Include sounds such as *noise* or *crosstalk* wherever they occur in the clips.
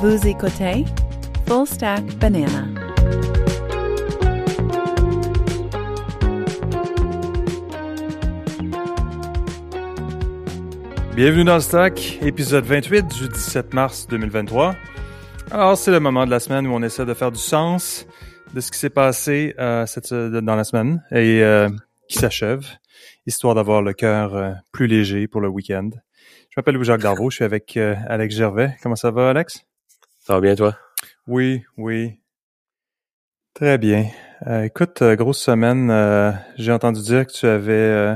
Vous écoutez Full Stack Banana. Bienvenue dans le Stack, épisode 28 du 17 mars 2023. Alors, c'est le moment de la semaine où on essaie de faire du sens de ce qui s'est passé euh, cette, dans la semaine et euh, qui s'achève, histoire d'avoir le cœur euh, plus léger pour le week-end. Je m'appelle Louis-Jacques Darvaux, je suis avec euh, Alex Gervais. Comment ça va, Alex? Ça va bien, toi? Oui, oui. Très bien. Euh, écoute, euh, grosse semaine. euh, J'ai entendu dire que tu avais euh,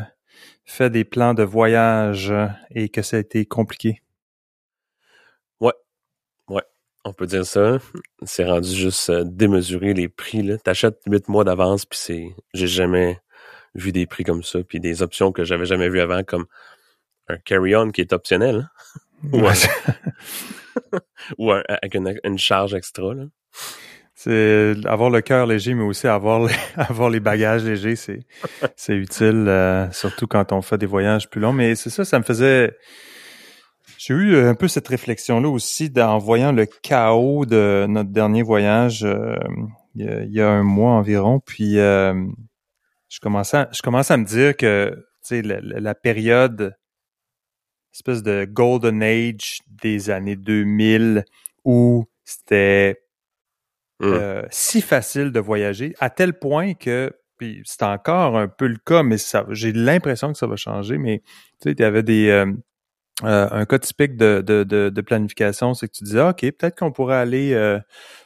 fait des plans de voyage et que ça a été compliqué. On peut dire ça. C'est rendu juste démesuré les prix. T'achètes huit mois d'avance, puis c'est. J'ai jamais vu des prix comme ça, puis des options que j'avais jamais vues avant, comme un carry-on qui est optionnel, hein, Ouais. *laughs* *laughs* ou avec une, une charge extra. Là. C'est avoir le cœur léger, mais aussi avoir les, *laughs* avoir les bagages légers, c'est c'est utile, euh, surtout quand on fait des voyages plus longs. Mais c'est ça, ça me faisait. J'ai eu un peu cette réflexion-là aussi en voyant le chaos de notre dernier voyage euh, il, y a, un mois environ. Puis euh, je commençais, à, je commençais à me dire que la, la- la période espèce de golden age des années 2000 où c'était Hum. euh, si facile de voyager, à tel point que, puis c'est encore un peu le cas, mais ça, j'ai l'impression que ça va changer, mais tu sais, il y avait des, euh, euh, un cas typique de, de, de, de planification, c'est que tu disais, OK, peut-être qu'on pourrait aller euh,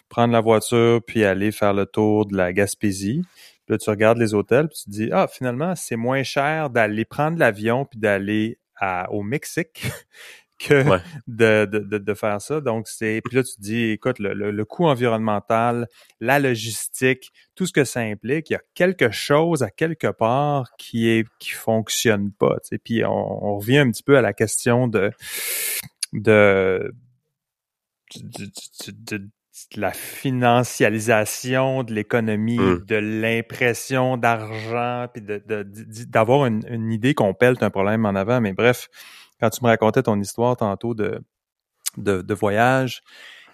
prendre la voiture puis aller faire le tour de la Gaspésie. Puis là, tu regardes les hôtels, puis tu te dis, ah, finalement, c'est moins cher d'aller prendre l'avion puis d'aller à- au Mexique *laughs* que Ouais. de, de, de, de faire ça. Donc, c'est. Puis là, tu te dis, écoute, le, le, le coût environnemental, la logistique, tout ce que ça implique, il y a quelque chose à quelque part qui est qui fonctionne pas. Tu sais. Puis on, on revient un petit peu à la question de de, de, de- de- de la financialisation de l'économie, Mm. de l'impression d'argent, puis de, de- d- d'avoir une, une idée qu'on pèle un problème en avant. Mais bref, quand tu me racontais ton histoire tantôt de, de, voyage,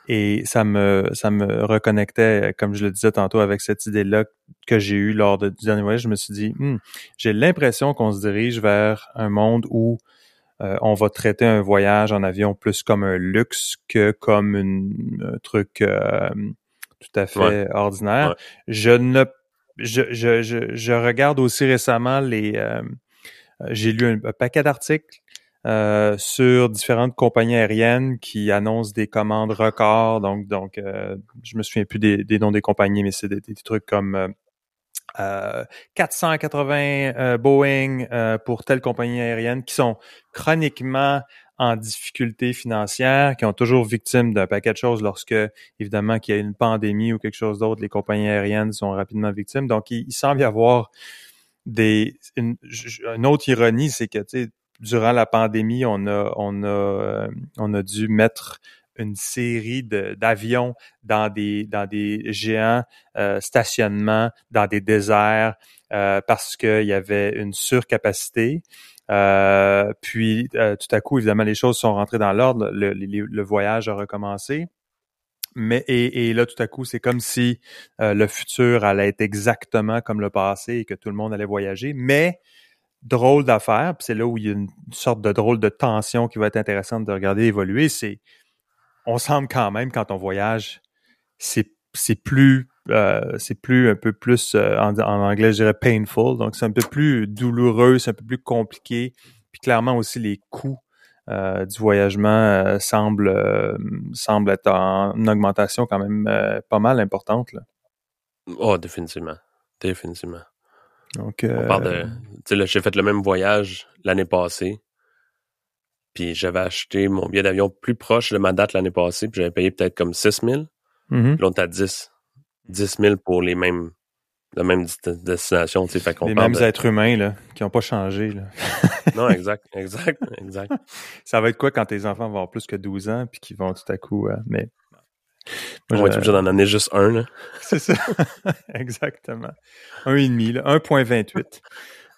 et ça me ça me reconnectait, comme je le disais tantôt, avec cette idée-là que j'ai eue lors de- du dernier voyage. Je me suis dit, Hmm, j'ai l'impression qu'on se dirige vers un monde où euh, on va traiter un voyage en avion plus comme un luxe que comme une, un truc euh, tout à fait Ouais. ordinaire. Ouais. Je ne je, je, je, je regarde aussi récemment les euh, j'ai lu un, un paquet d'articles euh, sur différentes compagnies aériennes qui annoncent des commandes records. Donc, donc euh, je me souviens plus des, des noms des compagnies, mais c'est des, des trucs comme euh, euh, 480 euh, Boeing euh, pour telle compagnie aérienne qui sont chroniquement en difficulté financière, qui ont toujours victime d'un paquet de choses lorsque, évidemment, qu'il y a une pandémie ou quelque chose d'autre, les compagnies aériennes sont rapidement victimes. Donc, il, il semble y avoir des une, une autre ironie, c'est que tu sais, durant la pandémie, on a on a euh, on a dû mettre une série d'avions dans des dans des géants euh, stationnements dans des déserts euh, parce qu'il y avait une surcapacité. Euh, puis euh, tout à coup, évidemment, les choses sont rentrées dans l'ordre, le, le- le voyage a recommencé. Mais et, et là, tout à coup, c'est comme si euh, le futur allait être exactement comme le passé et que tout le monde allait voyager. Mais drôle d'affaire, c'est là où il y a une sorte de drôle de tension qui va être intéressante de regarder évoluer, c'est on semble quand même quand on voyage, c'est c'est plus euh, c'est plus un peu plus euh, en, en anglais je dirais painful, donc c'est un peu plus douloureux, c'est un peu plus compliqué, puis clairement aussi les coûts euh, du voyagement semblent semblent être en augmentation quand même pas mal importante là. Oh, définitivement. Définitivement. Donc On parle de. Tu sais, là, j'ai fait le même voyage l'année passée. Puis j'avais acheté mon billet d'avion plus proche de ma date l'année passée, puis j'avais payé peut-être comme 6 000. mhm. Puis là, on est à 10. 10 000 pour les mêmes, la même desti- destination, tu sais. Fait les mêmes de- êtres humains là qui ont pas changé là. *laughs* Non, exact, exact, exact. *laughs* Ça va être quoi quand tes enfants vont avoir plus que 12 ans puis qu'ils vont tout à coup euh, mais On Moi, va je- être obligé d'en amener juste un, là. *laughs* C'est ça. Exactement. Un et demi, là. 1.28.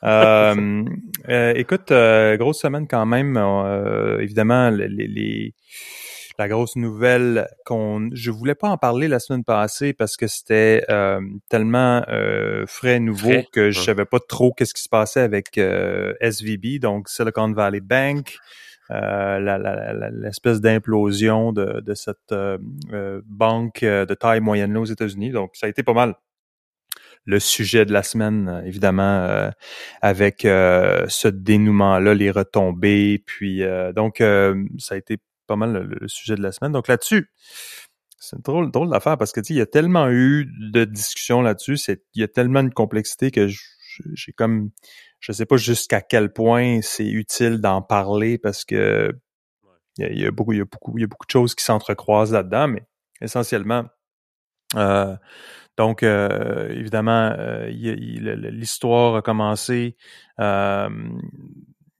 Euh, euh, écoute, euh, grosse semaine quand même. Euh, évidemment, les, les- les, la grosse nouvelle qu'on je voulais pas en parler la semaine passée parce que c'était euh, tellement euh, frais nouveau que je savais pas trop qu'est-ce qui se passait avec euh, SVB donc Silicon Valley Bank l'espèce d'implosion de, de, cette banque de taille moyenne aux États-Unis. Donc ça a été pas mal le sujet de la semaine, évidemment, avec ce dénouement-là, les retombées, puis donc ça a été pas mal le, sujet de la semaine. Donc là-dessus, c'est drôle, drôle d'affaire parce que il y a tellement eu de discussions là-dessus, c'est il y a tellement de complexité que j'ai comme je sais pas jusqu'à quel point c'est utile d'en parler parce que il y, a, beaucoup il y a beaucoup il y a beaucoup de choses qui s'entrecroisent là-dedans, mais essentiellement euh, donc, euh, évidemment, euh, l'histoire a commencé euh,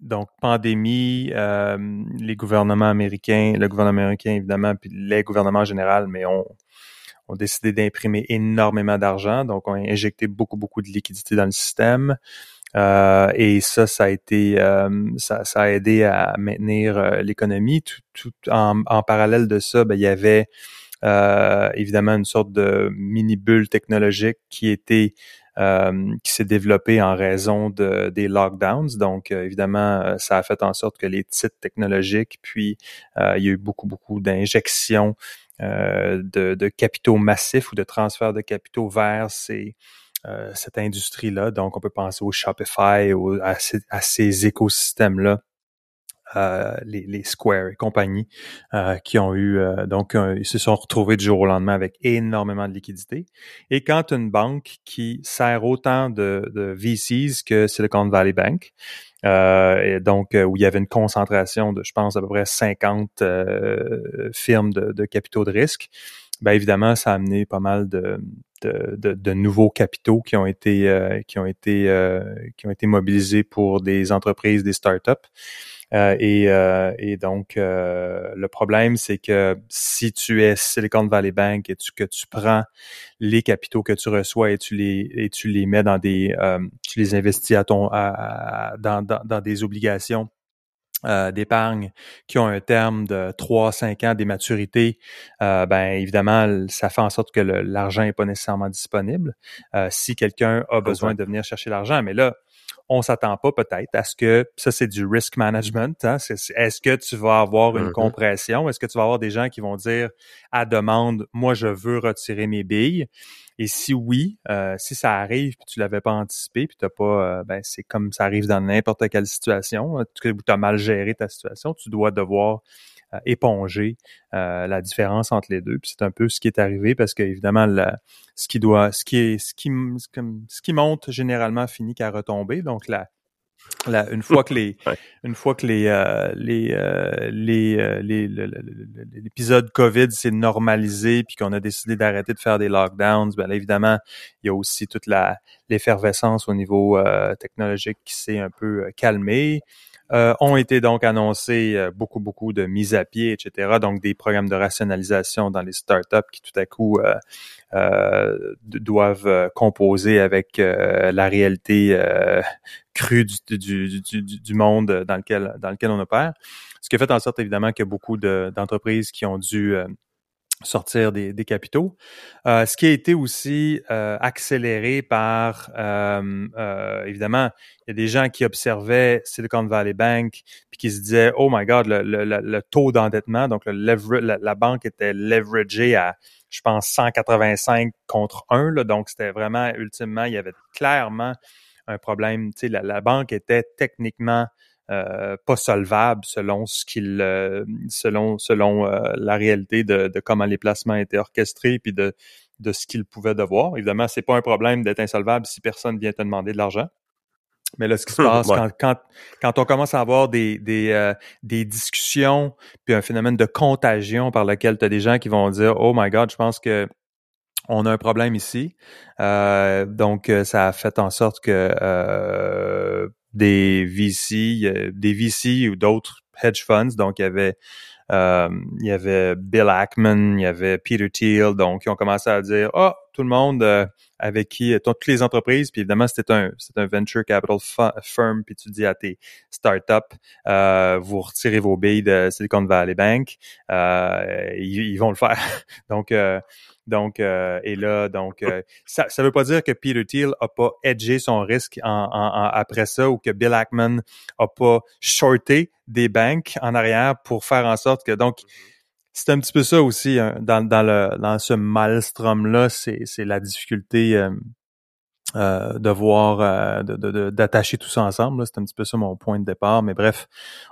donc, pandémie, euh, les gouvernements américains, le gouvernement américain évidemment, puis les gouvernements en général, mais ont, ont décidé d'imprimer énormément d'argent, donc on a injecté beaucoup, beaucoup de liquidités dans le système. Euh, et ça, ça a été, euh, ça, ça, a aidé à maintenir l'économie. Tout, tout en, en, parallèle de ça, ben, il y avait évidemment une sorte de mini bulle technologique qui était euh, qui s'est développé en raison de, des lockdowns. Donc, euh, évidemment, euh, ça a fait en sorte que les titres technologiques, puis il y a eu beaucoup, beaucoup d'injections de, de, capitaux massifs ou de transferts de capitaux vers ces, cette industrie-là. Donc, on peut penser au Shopify, à ces écosystèmes-là euh, les, les, Square et compagnie euh, qui ont eu euh, donc ils se sont retrouvés du jour au lendemain avec énormément de liquidités. Et quand une banque qui sert autant de, de VCs que Silicon Valley Bank, donc où il y avait une concentration de, je pense, à peu près 50 firmes de, capitaux de risque, ben évidemment, ça a amené pas mal de, de, de, nouveaux capitaux qui ont été qui ont été qui ont été mobilisés pour des entreprises, des startups. Euh, et, euh, et, donc, euh, le problème, c'est que si tu es Silicon Valley Bank et tu, que tu prends les capitaux que tu reçois et tu les et tu les mets dans des, tu les investis à ton, à, dans, dans, dans, des obligations euh, d'épargne qui ont un terme de 3-5 ans des maturités, euh, ben évidemment, ça fait en sorte que l'argent n'est pas nécessairement disponible si quelqu'un a besoin de venir chercher l'argent. Mais là, on s'attend pas peut-être à ce que ça c'est du risk management. Hein? Est-ce que tu vas avoir une mm-hmm. compression? Est-ce que tu vas avoir des gens qui vont dire à demande, moi je veux retirer mes billes? Et si oui, euh, si ça arrive puis tu l'avais pas anticipé puis t'as pas, euh, ben c'est comme ça arrive dans n'importe quelle situation. Hein, tu as mal géré ta situation, tu dois devoir éponger euh, la différence entre les deux. C'est un peu ce qui est arrivé parce que évidemment ce qui doit, ce qui, ce qui monte généralement finit qu'à retomber. Donc la, la, une fois que les, *laughs* une fois que les, euh, les, les, l'épisode Covid s'est normalisé puis qu'on a décidé d'arrêter de faire des lockdowns, bien évidemment, il y a aussi toute la l'effervescence au niveau technologique qui s'est un peu calmée. Euh, ont été donc annoncés euh, beaucoup, beaucoup de mises à pied, etc. Donc, des programmes de rationalisation dans les startups qui tout à coup euh, doivent composer avec la réalité crue du, du, du, du, monde dans lequel, dans lequel on opère. Ce qui a fait en sorte, évidemment, que beaucoup d'entreprises qui ont dû sortir des, des capitaux. Euh, ce qui a été aussi euh, accéléré par, euh, euh, évidemment, il y a des gens qui observaient Silicon Valley Bank puis qui se disaient, oh my God, le, le, le taux d'endettement, donc le la, la, banque était leveragée à, je pense, 185 contre 1, là, donc c'était vraiment, ultimement, il y avait clairement un problème. Tu sais, la, la banque était techniquement euh, pas solvable selon ce qu'il euh, selon selon euh, la réalité de, de, comment les placements étaient orchestrés puis de de ce qu'il pouvait devoir. Évidemment, c'est pas un problème d'être insolvable si personne vient te demander de l'argent. Mais là, ce qui se *laughs* passe quand, quand, quand, on commence à avoir des, des, des discussions, puis un phénomène de contagion par lequel tu as des gens qui vont dire Oh my God, je pense que on a un problème ici. Euh, donc, ça a fait en sorte que euh, des VC, des VC ou d'autres hedge funds. Donc, il y avait euh, il y avait Bill Ackman, il y avait Peter Thiel, donc ils ont commencé à dire oh tout le monde euh, avec qui, toutes les entreprises, puis évidemment, c'était un, c'est un venture capital firm, puis tu dis à tes startups, euh, vous retirez vos billes de Silicon Valley Bank, euh, ils, vont le faire. *laughs* donc, donc, et là, donc, ça ne veut pas dire que Peter Thiel a pas edgé son risque en, après ça ou que Bill Ackman a pas shorté des banques en arrière pour faire en sorte que, donc, mm-hmm c'est un petit peu ça aussi hein, dans, dans, le, dans ce maelstrom-là, c'est, c'est la difficulté euh, euh de voir, euh, de, d'attacher tout ça ensemble. C'est un petit peu ça mon point de départ. Mais bref,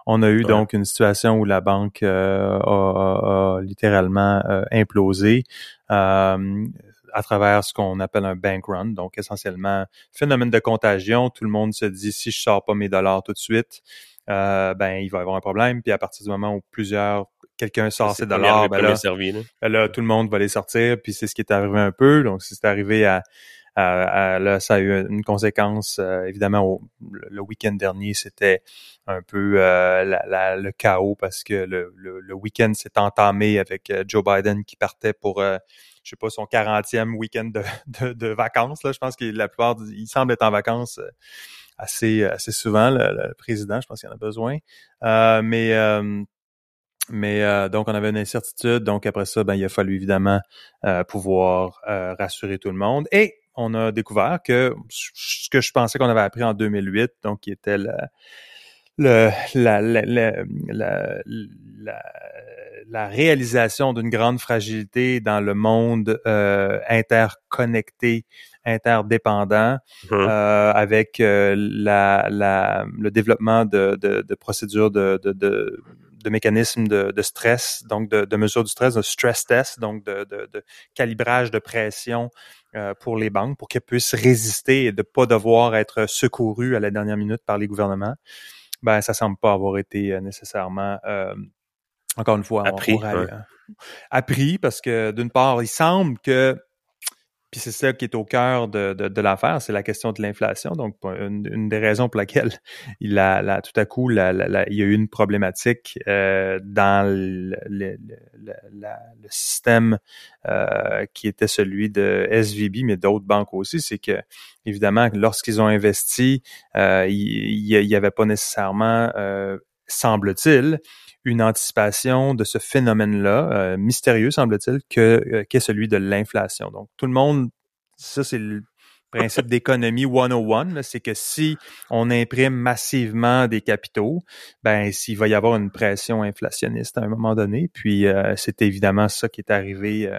on a eu donc une situation où la banque euh, a, littéralement implosé à travers ce qu'on appelle un bank run. Donc essentiellement, phénomène de contagion. Tout le monde se dit si je sors pas mes dollars tout de suite, ben il va y avoir un problème. Puis à partir du moment où plusieurs quelqu'un sort ses dollars, ben là, ben là, tout le monde va les sortir, puis c'est ce qui est arrivé un peu. Donc, c'est arrivé à, à, là, ça a eu une conséquence, euh, évidemment, le, week-end dernier, c'était un peu euh, la, le chaos parce que le, le, week-end s'est entamé avec euh, Joe Biden qui partait pour, je sais pas, son 40e week-end de, *laughs* de, de, vacances. Là. Je pense que la plupart, il semble être en vacances assez, assez souvent, le, président, je pense qu'il en a besoin. mais mais euh, donc, on avait une incertitude. Donc, après ça, ben, il a fallu évidemment euh, pouvoir euh, rassurer tout le monde. Et on a découvert que ce que je pensais qu'on avait appris en 2008, donc qui était la, le, la, la, la, réalisation d'une grande fragilité dans le monde interconnecté, interdépendant, mmh. avec la, le développement de, de, de procédures de, de de mécanismes de, de stress, donc de, de mesures du stress, de stress test, donc de, de calibrage de pression euh, pour les banques pour qu'elles puissent résister et de pas devoir être secourues à la dernière minute par les gouvernements. Ben, ça semble pas avoir été euh, nécessairement, euh, encore une fois, appris, appris parce que d'une part, il semble que puis c'est ça qui est au cœur de, de, l'affaire, c'est la question de l'inflation. Donc, une, des raisons pour laquelle *laughs* il a, tout à coup, il y a eu une problématique euh, dans le, système euh, qui était celui de SVB, mais d'autres banques aussi, c'est que évidemment, lorsqu'ils ont investi, euh, il n'y avait pas nécessairement, semble-t-il, une anticipation de ce phénomène-là, euh, mystérieux semble-t-il, que euh, qu'est celui de l'inflation. Donc tout le monde, ça c'est le principe d'économie 101, c'est que si on imprime massivement des capitaux, ben s'il va y avoir une pression inflationniste à un moment donné, puis euh, c'est évidemment ça qui est arrivé.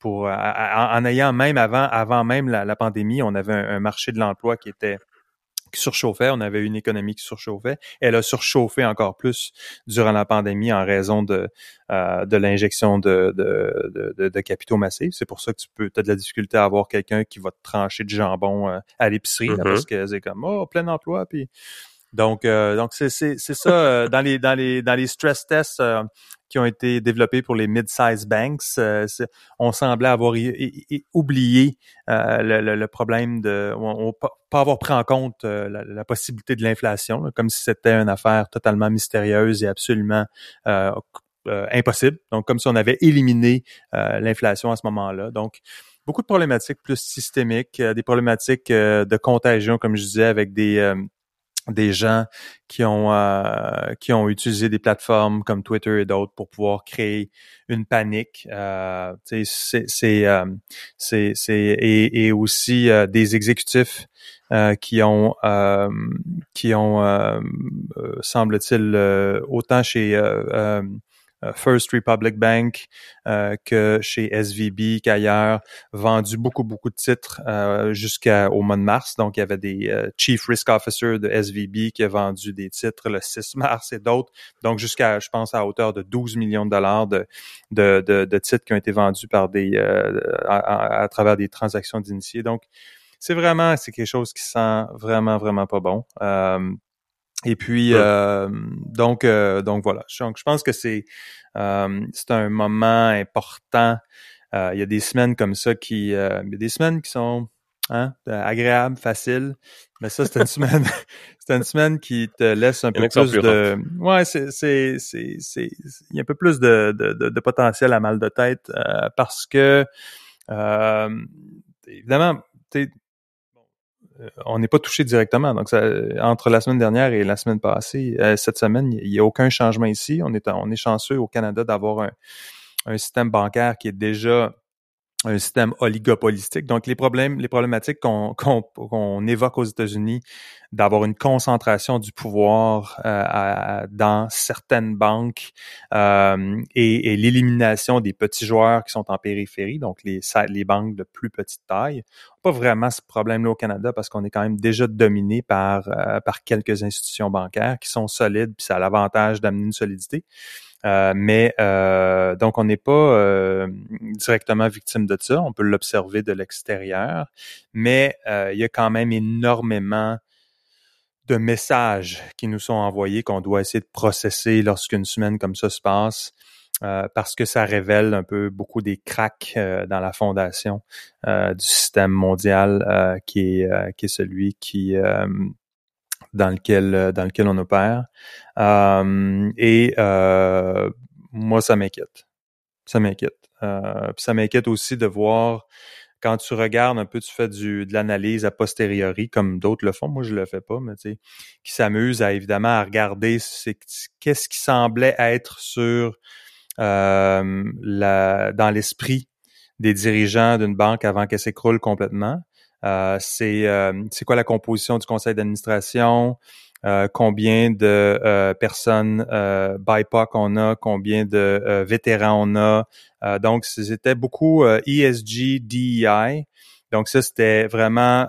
pour, en, ayant même avant, avant même la, pandémie, on avait un marché de l'emploi qui était qui surchauffait, on avait une économie qui surchauffait. Elle a surchauffé encore plus durant la pandémie en raison de, euh, de l'injection de, de, de, de, capitaux massifs. C'est pour ça que tu peux as de la difficulté à avoir quelqu'un qui va te trancher du jambon euh, à l'épicerie mm-hmm. parce que c'est comme oh plein emploi puis donc, euh, donc c'est, c'est, c'est ça euh, dans les dans les dans les stress tests euh, qui ont été développés pour les mid-size banks, on semblait avoir oublié le, le, problème de on, pas avoir pris en compte la, possibilité de l'inflation, comme si c'était une affaire totalement mystérieuse et absolument impossible. Donc, comme si on avait éliminé l'inflation à ce moment-là. Donc, beaucoup de problématiques plus systémiques, des problématiques de contagion, comme je disais, avec des des gens qui ont euh, qui ont utilisé des plateformes comme Twitter et d'autres pour pouvoir créer une panique. Euh, c'est c'est euh, c'est et, et aussi euh, des exécutifs qui ont qui ont semble-t-il autant chez euh, First Republic Bank euh, que chez SVB qu'ailleurs, vendu beaucoup, beaucoup de titres euh, jusqu'au mois de mars. Donc, il y avait des Chief Risk Officer de SVB qui a vendu des titres le 6 *laughs* mars et d'autres. Donc, jusqu'à, je pense, à hauteur de 12 millions de dollars de, de, de, titres qui ont été vendus par des à, travers des transactions d'initiés. Donc, c'est vraiment, c'est quelque chose qui sent vraiment, vraiment pas bon. Et puis euh, donc euh, donc voilà. Donc je pense que c'est euh, c'est un moment important. il y a des semaines comme ça qui il y a des semaines qui sont hein, agréables, faciles. Mais ça c'est une *laughs* semaine c'est une semaine qui te laisse un peu plus de ouais c'est c'est c'est c'est il y a un peu plus de de, de, potentiel à mal de tête parce que évidemment, on n'est pas touché directement. Donc, entre la semaine dernière et la semaine passée, cette semaine, il n'y a aucun changement ici. On est, on est chanceux au Canada d'avoir un système bancaire qui est déjà un système oligopolistique. Donc, les problèmes, les problématiques *laughs* qu'on évoque aux États-Unis, d'avoir une concentration du pouvoir euh, dans certaines banques euh, et, et l'élimination des petits joueurs qui sont en périphérie, donc les, les banques de plus petite taille, pas vraiment ce problème-là au Canada parce qu'on est quand même déjà dominé par, euh, par quelques institutions bancaires qui sont solides, puis ça a l'avantage d'amener une solidité. Euh, mais euh, donc, on n'est pas euh, directement victime de ça. On peut l'observer de l'extérieur, mais il y a quand même énormément de messages qui nous sont envoyés qu'on doit essayer de processer lorsqu'une semaine comme ça se passe. parce que ça révèle un peu beaucoup des cracks dans la fondation du système mondial qui est qui est celui qui dans lequel euh, dans lequel on opère. Euh, et euh, moi, ça m'inquiète. Ça m'inquiète. ça m'inquiète aussi de voir quand tu regardes un peu, tu fais du, de l'analyse a posteriori, comme d'autres le font, moi je le fais pas, mais tu sais, qui s'amusent à évidemment à regarder qu'est-ce qui semblait être sur euh, la, dans l'esprit des dirigeants d'une banque avant qu'elle s'écroule complètement. Euh, c'est euh, c'est quoi la composition du conseil d'administration, euh, combien de personnes BIPOC on a, combien de vétérans on a? donc, c'était beaucoup ESG, DEI. Donc, ça, c'était vraiment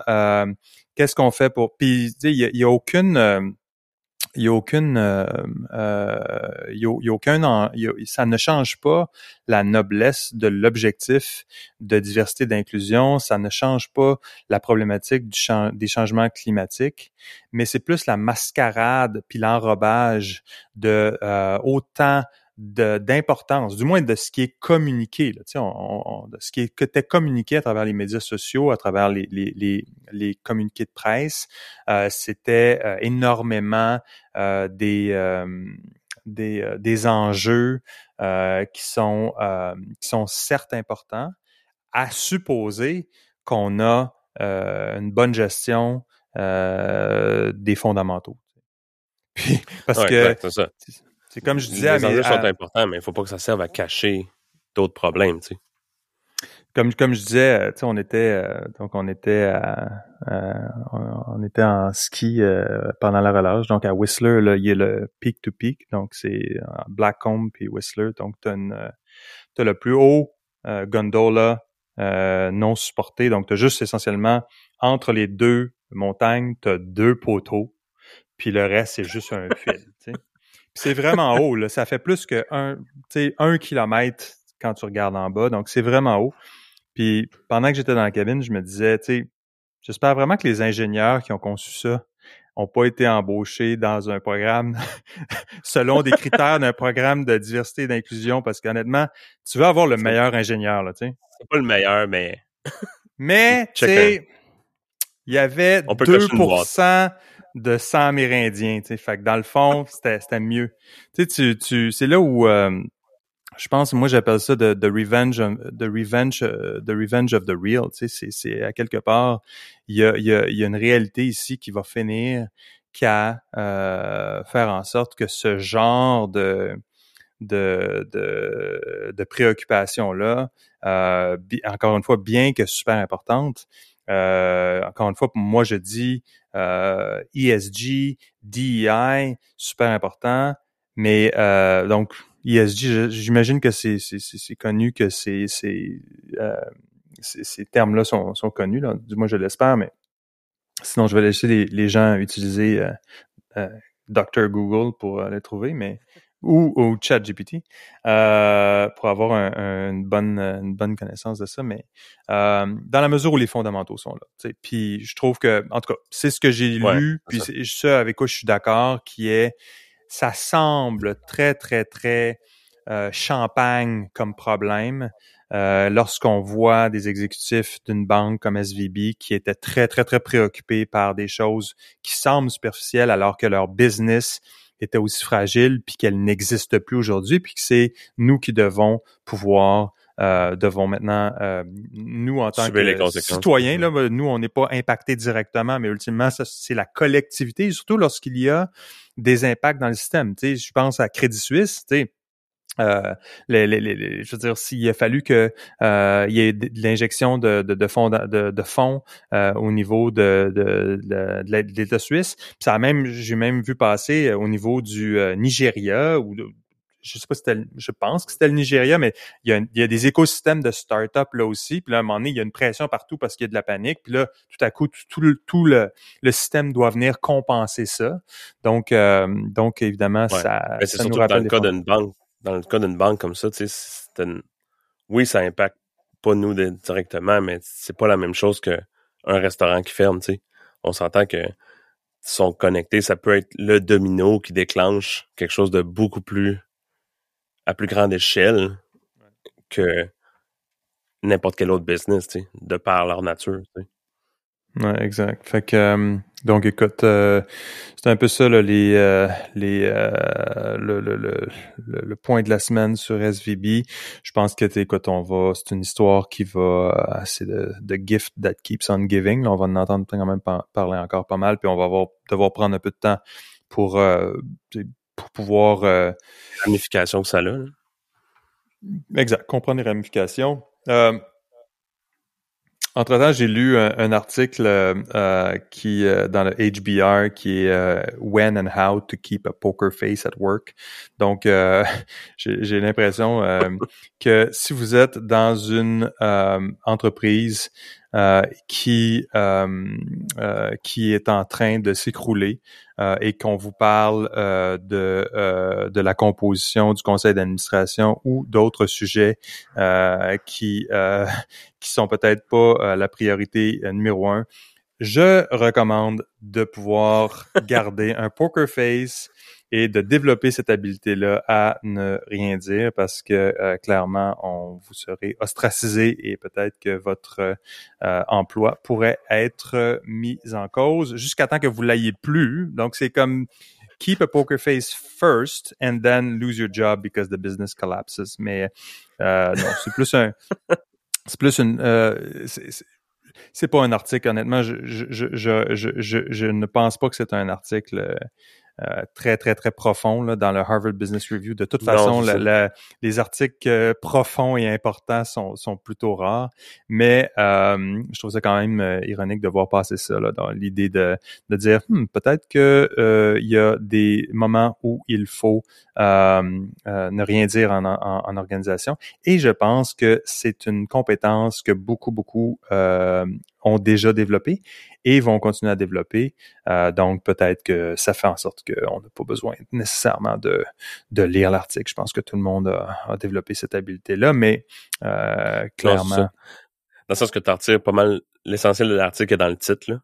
qu'est-ce qu'on fait pour... Puis, il n'y a, a, aucune il n'y a aucune, euh, euh, y a, aucun, ça ne change pas la noblesse de l'objectif de diversité d'inclusion, ça ne change pas la problématique des changements climatiques, mais c'est plus la mascarade puis l'enrobage de euh, autant d'importance, du moins de ce qui est communiqué, là, on, de ce qui était communiqué à travers les médias sociaux, à travers les, les, les, les communiqués de presse, euh, c'était euh, énormément euh, des, euh, des, des enjeux qui, sont, qui sont certes importants, à supposer qu'on a une bonne gestion des fondamentaux. *laughs* Puis, parce que c'est comme je disais les enjeux sont importants, mais il faut pas que ça serve à cacher d'autres problèmes, tu sais. Comme, comme je disais, euh, tu sais, on était euh, donc on était on était en ski euh, pendant la relâche. Donc à Whistler, là, il y a le peak to peak, donc c'est Blackcomb puis Whistler. Donc tu as, le plus haut gondola non supporté. Donc tu as juste essentiellement entre les deux montagnes, tu as deux poteaux, puis le reste c'est juste un *laughs* fil. Tu sais. C'est vraiment *laughs* haut, là. Ça fait plus que un, un kilomètre quand tu regardes en bas. Donc, c'est vraiment haut. Puis, pendant que j'étais dans la cabine, je me disais, tu sais, j'espère vraiment que les ingénieurs qui ont conçu ça ont pas été embauchés dans un programme *laughs* selon des critères d'un programme de diversité et d'inclusion parce qu'honnêtement, tu veux avoir le meilleur ingénieur, là, tu sais. C'est pas le meilleur, mais... mais, tu sais, il y avait 2% de sang amérindien, tu sais. Fait que dans le fond, c'était, c'était mieux. Tu sais, tu, c'est là où euh, je pense, moi j'appelle ça the revenge, the revenge, uh, the revenge of the real. Tu sais, c'est, c'est à quelque part, il y a, y, a, y a une réalité ici qui va finir qu'à euh, faire en sorte que ce genre de de, de, de préoccupation-là, euh, encore une fois, bien que super importante, euh, encore une fois, moi, je dis euh, ESG, DEI, super important. Mais euh, donc, ESG, j'imagine que c'est connu que c'est euh, ces termes-là sont, sont, connus, là. du moins je l'espère, mais sinon je vais laisser les, les gens utiliser euh, euh Dr. Google pour les trouver, mais ou au chat GPT euh, pour avoir une, bonne, une bonne connaissance de ça, mais euh, dans la mesure où les fondamentaux sont là. Puis je trouve que, en tout cas, c'est ce que j'ai lu, puis c'est ça avec quoi je suis d'accord, qui est, ça semble très, très, très euh, champagne comme problème. Euh, lorsqu'on voit des exécutifs d'une banque comme SVB qui étaient très, très, très préoccupés par des choses qui semblent superficielles alors que leur business était aussi fragile puis qu'elle n'existe plus aujourd'hui puis que c'est nous qui devons pouvoir euh, devons maintenant, euh, nous en tant Subir que citoyens, là, ben, nous on n'est pas impactés directement, mais ultimement c'est la collectivité, surtout lorsqu'il y a des impacts dans le système. Tu sais, je pense à Crédit Suisse, tu sais. Euh, les, les- les- je veux dire, s'il a fallu que euh, il y ait de l'injection de, de, de fonds de, de fonds euh, au niveau de, de, de, de l'É- de l'État suisse, Puis ça a même, j'ai même vu passer euh, au niveau du euh, Nigeria ou je sais pas si c'était, le- je pense que c'était le Nigeria, mais il y a, il y a des écosystèmes de start-up là aussi. Puis là, à un moment donné, il y a une pression partout parce qu'il y a de la panique. Puis là, tout à coup, tout, tout le, tout le, le système doit venir compenser ça. Donc, euh, donc évidemment, Ouais. ça, Mais c'est ça nous surtout dans le cas d'une banque, dans le cas d'une banque comme ça, tu sais, une- oui, ça impacte pas nous directement, mais c'est pas la même chose que un restaurant qui ferme, tu sais. On s'entend que sont connectés, ça peut être le domino qui déclenche quelque chose de beaucoup plus à plus grande échelle que n'importe quel autre business, tu sais, de par leur nature, tu sais. Ouais, exact. Fait que euh, donc écoute, euh, c'est un peu ça là, les euh, les euh, le, le, le, le, point de la semaine sur SVB. Je pense que écoute, on va, c'est une histoire qui va, euh, c'est de, de gift that keeps on giving. Là, on va en entendre quand même par- parler encore pas mal, puis on va avoir, devoir prendre un peu de temps pour euh, pour pouvoir euh, Ramification que ça a, là. Exact, comprendre les ramifications. Entre-temps, j'ai lu un, article euh, qui euh, dans le HBR qui est euh, When and How to Keep a Poker Face at Work. Donc, euh, *laughs* j'ai l'impression euh, que si vous êtes dans une euh, entreprise qui euh, euh, qui est en train de s'écrouler euh, et qu'on vous parle euh, de euh, de la composition du conseil d'administration ou d'autres sujets euh, qui euh, *laughs* qui sont peut-être pas euh, la priorité euh, numéro un, je recommande de pouvoir *laughs* garder un poker face et de développer cette habileté-là à ne rien dire parce que euh, clairement, on vous serez ostracisé et peut-être que votre euh, emploi pourrait être euh, mis en cause jusqu'à temps que vous l'ayez plus. Donc, c'est comme keep a poker face first and then lose your job because the business collapses. Mais euh, non, c'est plus un... *laughs* C'est plus une... Euh, c'est- pas un article, honnêtement. Je, je, je, je, je, je, je ne pense pas que c'est un article euh, très, très, très profond là, dans le Harvard Business Review. De toute Non, façon, la- la- les articles euh, profonds et importants sont, sont plutôt rares. Mais euh, je trouve ça quand même euh, ironique de voir passer ça là, dans l'idée de, de dire Hmm, peut-être que euh, il y a des moments où il faut ne rien dire en, en, en organisation. Et je pense que c'est une compétence que beaucoup, beaucoup euh, ont déjà développée et vont continuer à développer. Euh, donc, peut-être que ça fait en sorte qu'on n'a pas besoin nécessairement de, de lire l'article. Je pense que tout le monde a, a développé cette habileté-là, mais euh, clairement. Dans le sens que tu retires pas mal l'essentiel de l'article est dans le titre, là.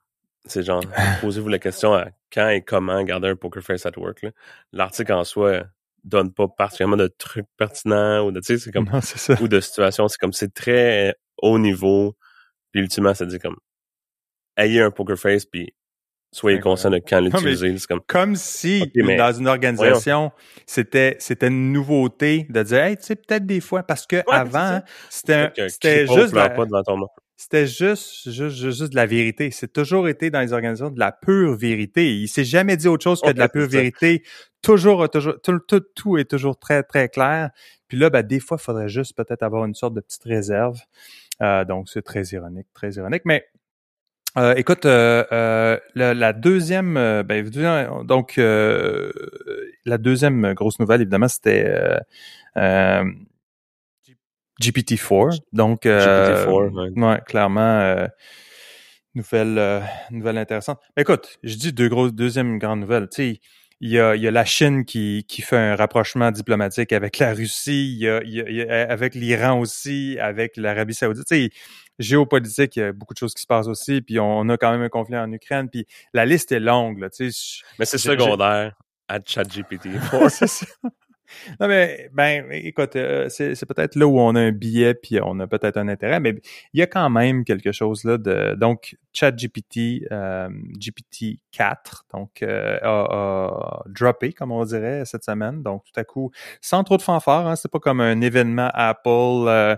C'est genre, *laughs* posez-vous la question à quand et comment garder un poker face at work. L'article en soi donne pas particulièrement de trucs pertinents ou de, tu sais, c'est comme, non, ça. ou de situations. C'est comme, c'est très haut niveau. Puis ultimement, ça dit comme, ayez un poker face puis soyez conscient de quand l'utiliser. C'est comme, Comme si mais dans une organisation, c'était c'était une nouveauté de dire hey, tu sais peut-être des fois parce que avant c'était c'était juste pleure la- pas devant ton monde. c'était juste, juste, juste, juste de la vérité. C'est toujours été dans les organisations de la pure vérité. Il s'est jamais dit autre chose que de la pure vérité. Toujours, toujours, tout, tout, tout est toujours très, très clair. Puis là, ben, des fois, il faudrait juste peut-être avoir une sorte de petite réserve. Euh, donc, c'est très ironique, très ironique. Mais euh, écoute, euh, euh, la, la deuxième, euh, ben, donc euh, la deuxième grosse nouvelle, évidemment, c'était euh, euh, GPT-4. Donc, euh, GPT-4, ouais. ouais, clairement, euh, nouvelle, euh, nouvelle intéressante. Mais écoute, je dis deux grosses, deuxième grande nouvelle. Tu sais, il y a, il y a la Chine qui, qui fait un rapprochement diplomatique avec la Russie, il y a, il y a- a- avec l'Iran aussi, avec l'Arabie Saoudite. Tu sais, géopolitique, il y a beaucoup de choses qui se passent aussi, puis on, a quand même un conflit en Ukraine, puis la liste est longue. Là, tu sais, Mais c'est secondaire à ChatGPT. *laughs* C'est ça. Non, mais, ben, écoute, euh, c'est, c'est peut-être là où on a un billet puis on a peut-être un intérêt, mais il y a quand même quelque chose là de. Donc, ChatGPT, euh, GPT-4, donc, euh, a, a, droppé, comme on dirait, cette semaine. Donc, tout à coup, sans trop de fanfare, hein, c'est pas comme un événement Apple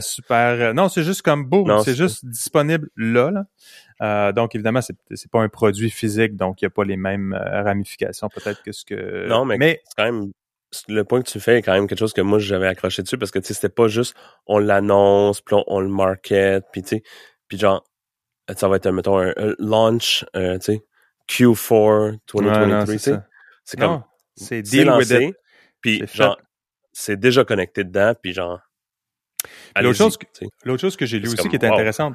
super. Non, c'est juste comme boum, c'est, juste disponible là. là. Euh, donc, évidemment, c'est, c'est pas un produit physique, donc il n'y a pas les mêmes ramifications peut-être que ce que. Non, mais, mais c'est quand même le point que tu fais est quand même quelque chose que moi j'avais accroché dessus parce que tu sais c'était pas juste on l'annonce puis on, le market puis tu sais puis genre ça va être mettons un, launch euh, tu sais Q4 2023 c'est comme c'est lancé puis genre c'est déjà connecté dedans puis genre L'autre chose, l'autre chose que j'ai lu aussi qui est intéressante,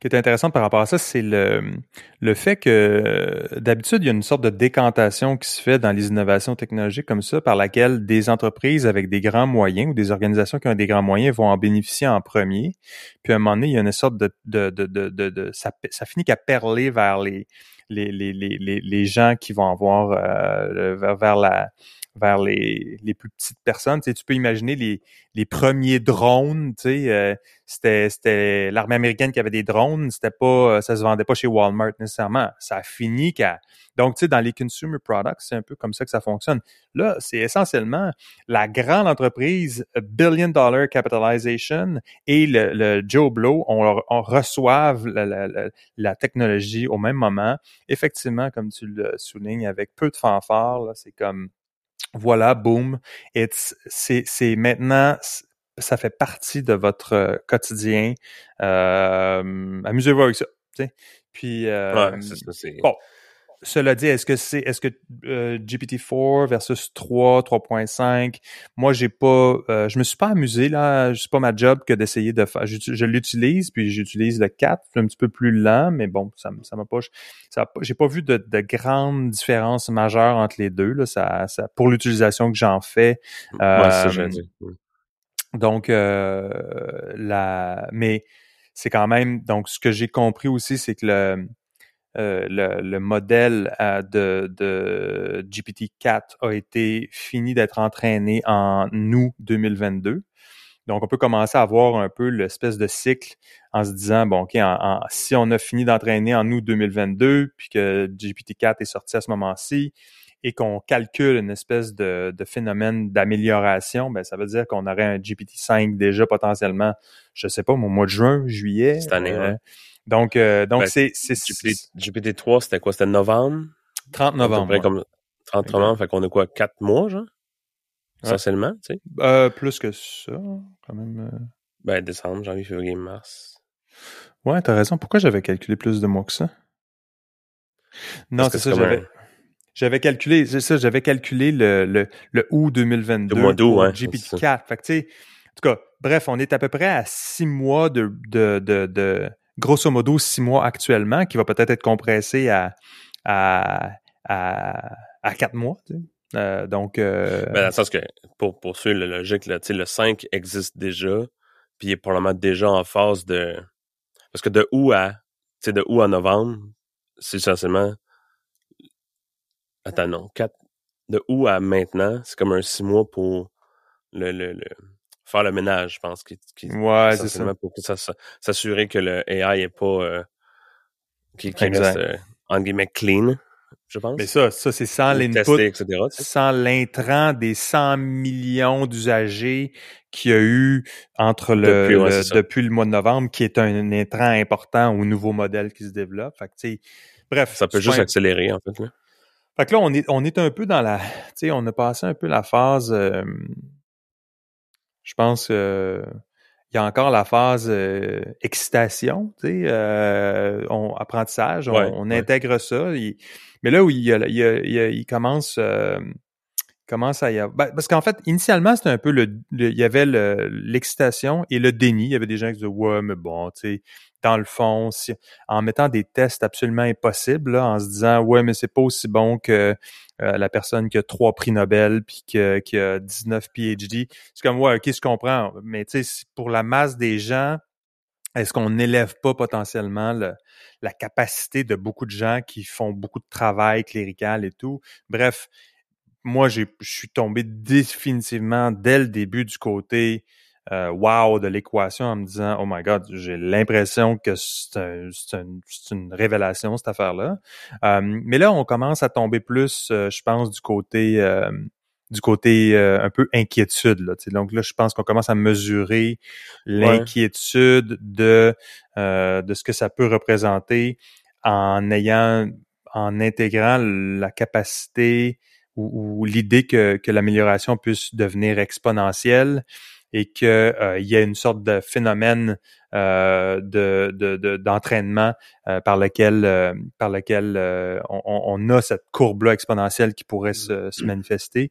qui intéressante par rapport à ça, c'est le, le fait que d'habitude, il y a une sorte de décantation qui se fait dans les innovations technologiques comme ça, par laquelle des entreprises avec des grands moyens ou des organisations qui ont des grands moyens vont en bénéficier en premier. Puis à un moment donné, il y a une sorte de, de, de, de, de, ça, ça finit qu'à perler vers les, les, les, les, les, gens qui vont avoir euh, vers, vers la vers les, les plus petites personnes. Tu, sais, tu peux imaginer les, les premiers drones, tu sais, euh, c'était, l'armée américaine qui avait des drones, c'était pas, euh, ça se vendait pas chez Walmart nécessairement. Ça a fini qu'à... Donc, tu sais, dans les consumer products, c'est un peu comme ça que ça fonctionne. Là, c'est essentiellement la grande entreprise billion dollar capitalization et le, Joe Blow, on, on reçoive la, la, la, technologie au même moment. Effectivement, comme tu le soulignes, avec peu de fanfare, c'est comme voilà, boom. C'est, c'est maintenant, ça fait partie de votre euh, quotidien. Euh, amusez-vous avec ça. Puis, euh, bon, cela dit, est-ce que c'est est-ce que euh, GPT-4 versus 3, 3.5, moi j'ai pas euh, je me suis pas amusé là, c'est pas ma job que d'essayer de faire je, l'utilise puis j'utilise le 4, c'est un petit peu plus lent mais bon, ça ça m'a pas ça j'ai pas vu de, de grandes différences majeures entre les deux là, ça, ça pour l'utilisation que j'en fais. Euh, dit. Donc euh, la mais c'est quand même donc ce que j'ai compris aussi c'est que le euh, le, modèle euh, de, de GPT-4 a été fini d'être entraîné en août 2022. Donc, on peut commencer à voir un peu l'espèce de cycle en se disant, bon, OK, si on a fini d'entraîner en août 2022, puis que GPT-4 est sorti à ce moment-ci, et qu'on calcule une espèce de, phénomène d'amélioration, ben ça veut dire qu'on aurait un GPT-5 déjà potentiellement, je sais pas, au mois de juin, juillet. Cette année, euh, donc, euh, donc ben, c'est, GPT, 3 c'était quoi? C'était novembre? 30 novembre. comme 30 novembre, fait qu'on a quoi? 4 mois, genre? Essentiellement, tu sais? Euh, plus que ça, quand même. Euh. Ben, décembre, janvier, février, mars. Ouais, t'as raison. Pourquoi j'avais calculé plus de mois que ça? Non, c'est ça, j'avais... J'avais calculé, c'est ça, j'avais calculé le, le, le août 2022 le mois d'août, ouais, GPT-4. Fait que, tu sais, en tout cas, bref, on est à peu près à six mois de, de, de, de grosso modo six mois actuellement, qui va peut-être être compressé à, à, à, quatre mois. Euh, donc, euh... ben, dans le sens que pour poursuivre la logique, là, le 5 existe déjà, puis il est probablement déjà en phase de. Parce que de août à de août à novembre, c'est essentiellement. Attends, non, 4. De août à maintenant, c'est comme un six mois pour le, le, le faire le ménage, je pense. Qui, qui ouais, c'est ça. Pour s'assurer que le AI est pas euh, qui, qui reste euh, en guillemets clean, je pense. Mais ça, ça c'est sans l'input, sans l'intrant des 100 millions d'usagers qu'il y a eu entre le depuis, depuis, le mois de novembre, qui est un intrant important au nouveau modèle qui se développe. Fait que, bref. Ça peut juste accélérer, en fait. Là. Fait que là, on est, on est un peu dans la, tu sais, on a passé un peu la phase, euh, je pense qu'il y a encore la phase euh, excitation, tu sais, euh, on, apprentissage, on, intègre ça. mais là où il, il, commence, euh, commence à y avoir... Ben, parce qu'en fait, initialement, c'était un peu le, il y avait l'excitation et le déni. Il y avait des gens qui disaient Ouais, mais bon, tu sais, dans le fond, en mettant des tests absolument impossibles, en se disant Ouais, mais c'est pas aussi bon que euh, la personne qui a trois prix Nobel puis qui, a 19 PhD. C'est comme ouais, ok, je comprends. Mais tu sais, pour la masse des gens, est-ce qu'on n'élève pas potentiellement la capacité de beaucoup de gens qui font beaucoup de travail clérical et tout? Bref, moi, je suis tombé définitivement dès le début du côté euh, wow de l'équation en me disant oh my god j'ai l'impression que c'est une révélation cette affaire là euh, mais là on commence à tomber plus euh, je pense du côté du côté un peu inquiétude là donc là je pense qu'on commence à mesurer l'inquiétude de de ce que ça peut représenter en ayant en intégrant la capacité ou, l'idée que, que l'amélioration puisse devenir exponentielle et qu'il euh, y a une sorte de phénomène euh, de, d'entraînement euh, par lequel par lequel on, on, a cette courbe-là exponentielle qui pourrait se, se, manifester.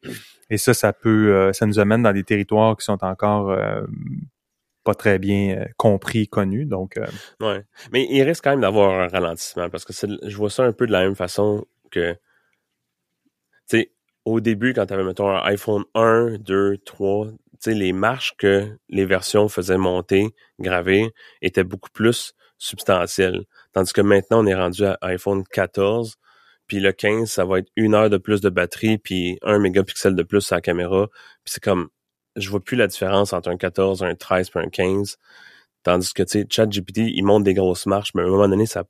Et ça, ça peut ça nous amène dans des territoires qui sont encore pas très bien compris, connus. Donc, ouais. Mais il risque quand même d'avoir un ralentissement parce que je vois ça un peu de la même façon que, tu sais, au début, quand tu avais, mettons, un iPhone 1, 2, 3, les marches que les versions faisaient monter, graver, étaient beaucoup plus substantielles. Tandis que maintenant, on est rendu à iPhone 14, puis le 15, ça va être une heure de plus de batterie, puis un mégapixel de plus à la caméra. Puis c'est comme, je vois plus la différence entre un 14, un 13 et un 15. Tandis que, tu sais, ChatGPT, il monte des grosses marches, mais à un moment donné, ça,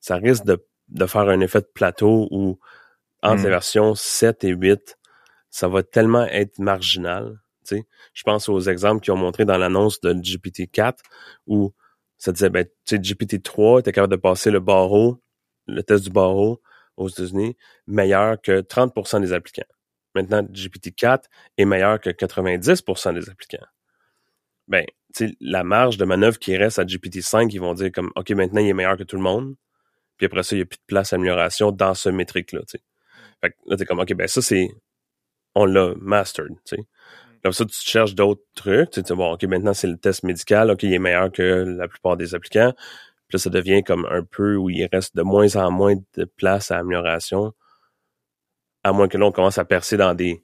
ça risque de, de faire un effet de plateau où entre les mm. versions 7 et 8, ça va tellement être marginal. sais. Je pense aux exemples qu'ils ont montré dans l'annonce de GPT-4 où ça disait, ben, tu sais, GPT-3 était capable de passer le barreau, le test du barreau aux États-Unis, meilleur que 30% des applicants. Maintenant, GPT-4 est meilleur que 90% des applicants. Ben, tu sais, la marge de manœuvre qui reste à GPT-5, ils vont dire comme, OK, maintenant, il est meilleur que tout le monde. Puis après ça, il n'y a plus de place à amélioration dans ce métrique-là, tu sais. Fait que là, t'es comme, OK, ben ça, c'est... On l'a mastered, tu sais. Comme ça, tu cherches d'autres trucs. Tu sais, bon, OK, maintenant, c'est le test médical. OK, il est meilleur que la plupart des applicants. Puis là, ça devient comme un peu où il reste de moins en moins de place à amélioration. À moins que l'on commence à percer dans des...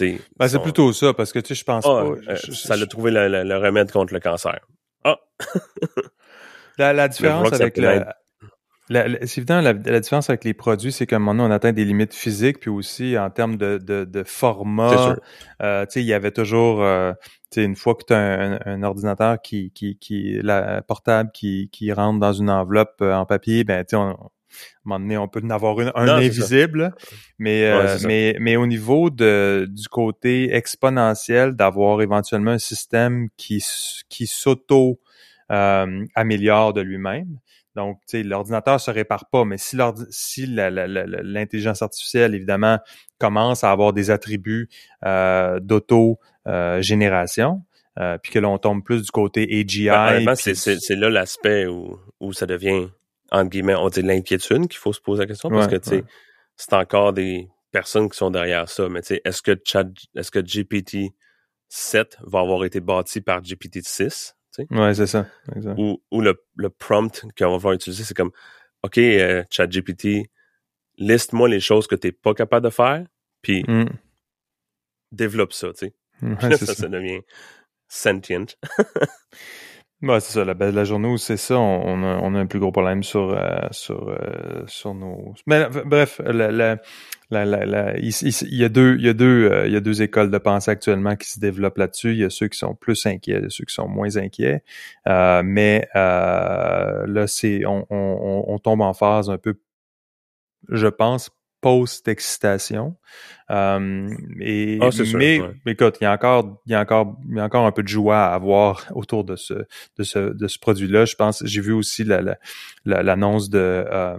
Ben, c'est plutôt ça, parce que, tu sais, je pense ah, pas... Euh, ça a trouvé le, remède contre le cancer. Ah! la, la *laughs* différence avec le c'est évident, la, différence avec les produits, c'est qu'à un moment donné, on atteint des limites physiques, puis aussi en termes de, de, de format. Euh, il y avait toujours, euh, une fois que tu as un, ordinateur qui, qui, qui la portable qui, qui rentre dans une enveloppe euh, en papier, ben, tu sais, à un moment donné, on peut en avoir un invisible, mais, euh, mais, mais au niveau de, du côté exponentiel, d'avoir éventuellement un système qui, qui s'auto euh, améliore de lui-même. Donc, tu sais, l'ordinateur se répare pas, mais si l'intelligence artificielle, évidemment, commence à avoir des attributs euh, d'auto-génération, euh, puis que l'on tombe plus du côté AGI. Ben, c'est là l'aspect où, où ça devient, entre guillemets, on dit l'inquiétude qu'il faut se poser la question, parce que, tu sais, c'est encore des personnes qui sont derrière ça, mais tu sais, est-ce que Chat, est-ce que GPT 7 va avoir été bâti par GPT 6? Ouais, c'est ça. Ou, ou le, le prompt qu'on va utiliser, c'est comme OK, euh, ChatGPT, liste-moi les choses que tu n'es pas capable de faire, puis mm. développe ça, tu sais. *laughs* ça, ça, devient sentient. *laughs* Ouais, c'est ça. La, la journée où c'est ça, on, a, on, a, un plus gros problème sur euh, sur euh, sur nos. Mais bref, la, la, la, il, y a deux il y a deux euh, il y a deux écoles de pensée actuellement qui se développent là-dessus. Il y a ceux qui sont plus inquiets, ceux qui sont moins inquiets. mais là, c'est on, on, on tombe en phase un peu, je pense, post-excitation. Euh, et, ah, mais, écoute, il y a encore, il y a encore, il y a encore un peu de joie à avoir *laughs* autour de ce, de ce, de ce produit-là. Je pense, j'ai vu aussi l'annonce la, de, euh,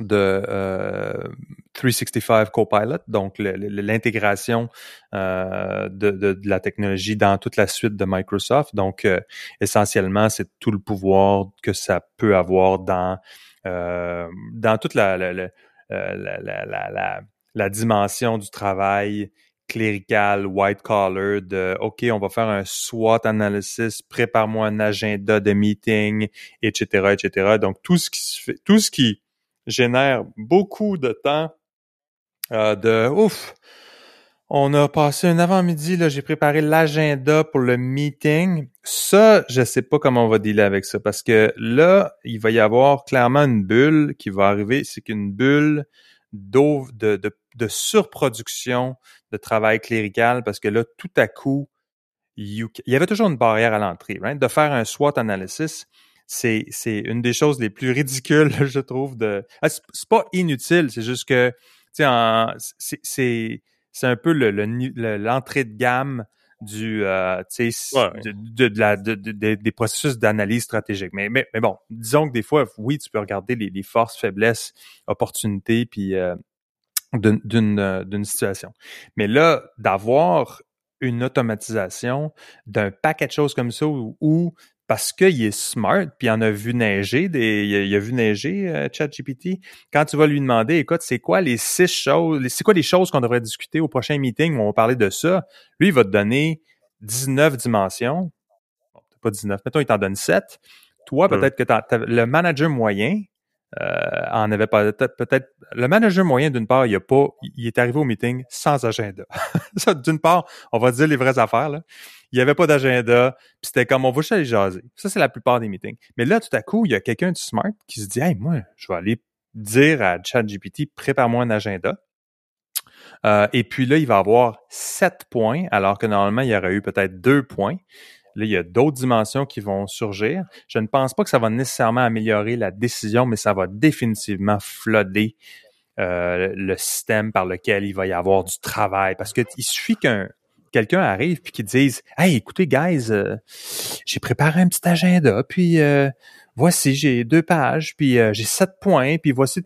de euh, 365 Copilot, donc l'intégration euh, de, de, de, la technologie dans toute la suite de Microsoft. Donc, euh, essentiellement, c'est tout le pouvoir que ça peut avoir dans euh, dans toute la, euh, la, la, la, la, dimension du travail clérical, white collar, de OK, on va faire un SWOT analysis, prépare-moi un agenda de meeting, etc., etc. Donc tout ce qui se fait, tout ce qui génère beaucoup de temps euh, de ouf. On a passé un avant-midi, là, j'ai préparé l'agenda pour le meeting. Ça, je sais pas comment on va dealer avec ça parce que là, il va y avoir clairement une bulle qui va arriver. C'est qu'une bulle de, de, de, surproduction de travail clérical parce que là, tout à coup, il y avait toujours une barrière à l'entrée. Right? De faire un SWOT analysis, c'est, c'est une des choses les plus ridicules, *laughs* je trouve. De... Ah, c'est pas inutile, c'est juste que c'est, c'est, c'est un peu le, l'entrée de gamme du euh, de, de, la, de, des processus d'analyse stratégique. Mais, mais, mais, bon, disons que des fois, oui, tu peux regarder les, les forces, faiblesses, opportunités, puis euh, d'une euh, d'une situation. Mais là, d'avoir une automatisation d'un paquet de choses comme ça où, parce qu'il est smart, puis il en a vu neiger, des, il, a, vu neiger euh, ChatGPT. Quand tu vas lui demander, écoute, c'est quoi les six choses, c'est quoi les choses qu'on devrait discuter au prochain meeting où on va parler de ça, lui, il va te donner 19 dimensions. Bon, pas 19, mettons, il t'en donne 7. Toi, peut-être que le manager moyen, euh, en avait pas peut-être le manager moyen d'une part il a pas il est arrivé au meeting sans agenda *laughs* d'une part on va dire les vraies affaires là il y avait pas d'agenda puis c'était comme on va juste aller jaser ça c'est la plupart des meetings mais là tout à coup il y a quelqu'un de smart qui se dit hey moi je vais aller dire à ChatGPT prépare-moi un agenda euh, et puis là il va avoir sept points alors que normalement il y aurait eu peut-être deux points Là, il y a d'autres dimensions qui vont surgir. Je ne pense pas que ça va nécessairement améliorer la décision, mais ça va définitivement flooder euh, le système par lequel il va y avoir du travail. Parce que il suffit qu'un quelqu'un arrive puis qu'il dise Hey, écoutez, guys, euh, j'ai préparé un petit agenda, puis euh, voici, j'ai deux pages, puis j'ai sept points, puis voici.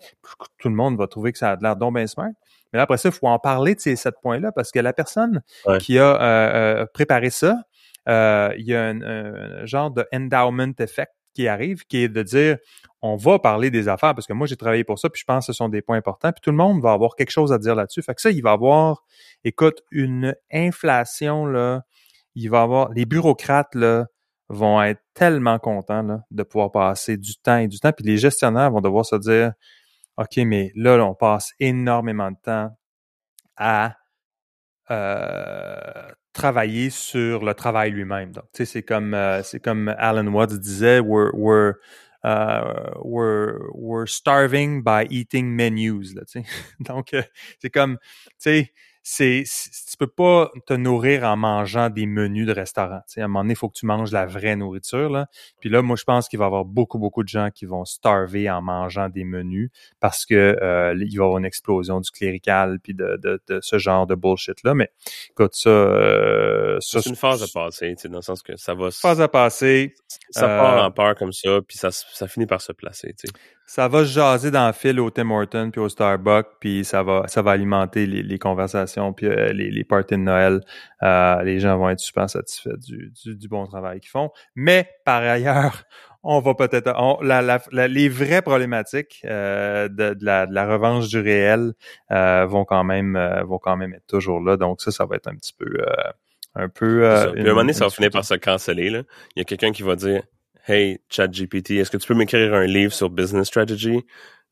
Tout le monde va trouver que ça a l'air donc bien smart. Mais là, après ça, il faut en parler de ces sept points-là parce que la personne qui a préparé ça, euh, il y a un, genre de endowment effect qui arrive, qui est de dire on va parler des affaires parce que moi j'ai travaillé pour ça, puis je pense que ce sont des points importants, puis tout le monde va avoir quelque chose à dire là-dessus. Fait que ça, il va avoir, écoute, une inflation là, il va avoir les bureaucrates là vont être tellement contents là, de pouvoir passer du temps et du temps, puis les gestionnaires vont devoir se dire OK, mais là, là on passe énormément de temps à euh, travailler sur le travail lui-même. Donc, tu sais, c'est comme euh, c'est comme Alan Watts disait, we're we're uh, we're we're starving by eating menus. Là, tu sais. *laughs* Donc, euh, c'est comme, tu sais, c'est tu peux pas te nourrir en mangeant des menus de restaurant. Tu sais, à un moment donné, il faut que tu manges la vraie nourriture. Là. Puis là, moi, je pense qu'il va y avoir beaucoup, beaucoup de gens qui vont starver en mangeant des menus parce que euh, il va y avoir une explosion du clérical puis de, de, de ce genre de bullshit-là. Mais écoute, ça... Euh, c'est une phase à passer, tu sais, dans le sens que ça va... Phase à passer. Ça part euh, en peur comme ça, puis ça, ça finit par se placer, tu sais ça va se jaser dans le fil au Tim Horton puis au Starbucks, puis ça va ça va alimenter les, les conversations puis euh, les, les parties de Noël. Euh, les gens vont être super satisfaits du, du, bon travail qu'ils font. Mais par ailleurs, on va peut-être la, la, les vraies problématiques euh, de, de, la, de la revanche du réel vont quand même vont quand même être toujours là. Donc ça, ça va être un petit peu un peu. à un moment donné, ça va finir par se canceller. Là. Il y a quelqu'un qui va dire Hey, ChatGPT, est-ce que tu peux m'écrire un livre sur business strategy?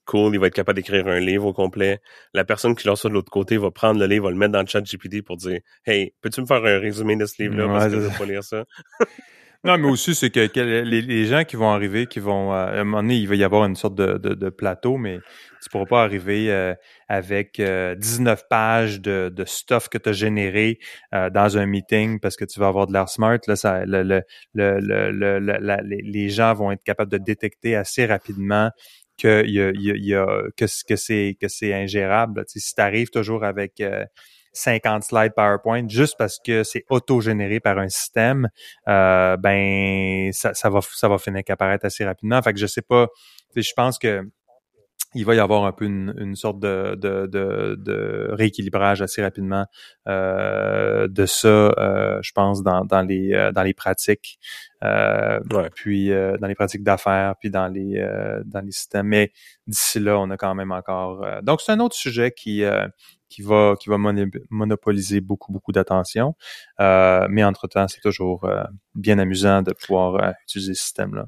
Cool, il va être capable d'écrire un livre au complet. La personne qui lance ça de l'autre côté va prendre le livre, va le mettre dans ChatGPT pour dire Hey, peux-tu me faire un résumé de ce livre-là? parce que je veux pas lire ça. *laughs* Non, mais aussi, c'est que, les, gens qui vont arriver, qui vont, euh, à un moment donné, il va y avoir une sorte de, de, plateau, mais tu pourras pas arriver euh, avec 19 euh, pages de, de stuff que tu as généré dans un meeting parce que tu vas avoir de l'air smart. Là, ça, le, le, le, les gens vont être capables de détecter assez rapidement que, y a, y a, que, que c'est que c'est ingérable. Si tu arrives toujours avec 50 slides PowerPoint juste parce que c'est auto-généré par un système, euh, ben ça, ça, va ça va finir qu'apparaître assez rapidement. Fait que je sais pas, je pense que il va y avoir un peu une, une sorte de, de, de, de, rééquilibrage assez rapidement euh, de ça, euh, je pense, dans, dans, les, euh, dans les pratiques, euh, puis euh, dans les pratiques d'affaires, puis dans les, dans les systèmes. Mais d'ici là, on a quand même encore... donc, c'est un autre sujet qui, qui va, qui va monopoliser beaucoup, beaucoup d'attention. mais entre-temps, c'est toujours bien amusant de pouvoir utiliser ce système-là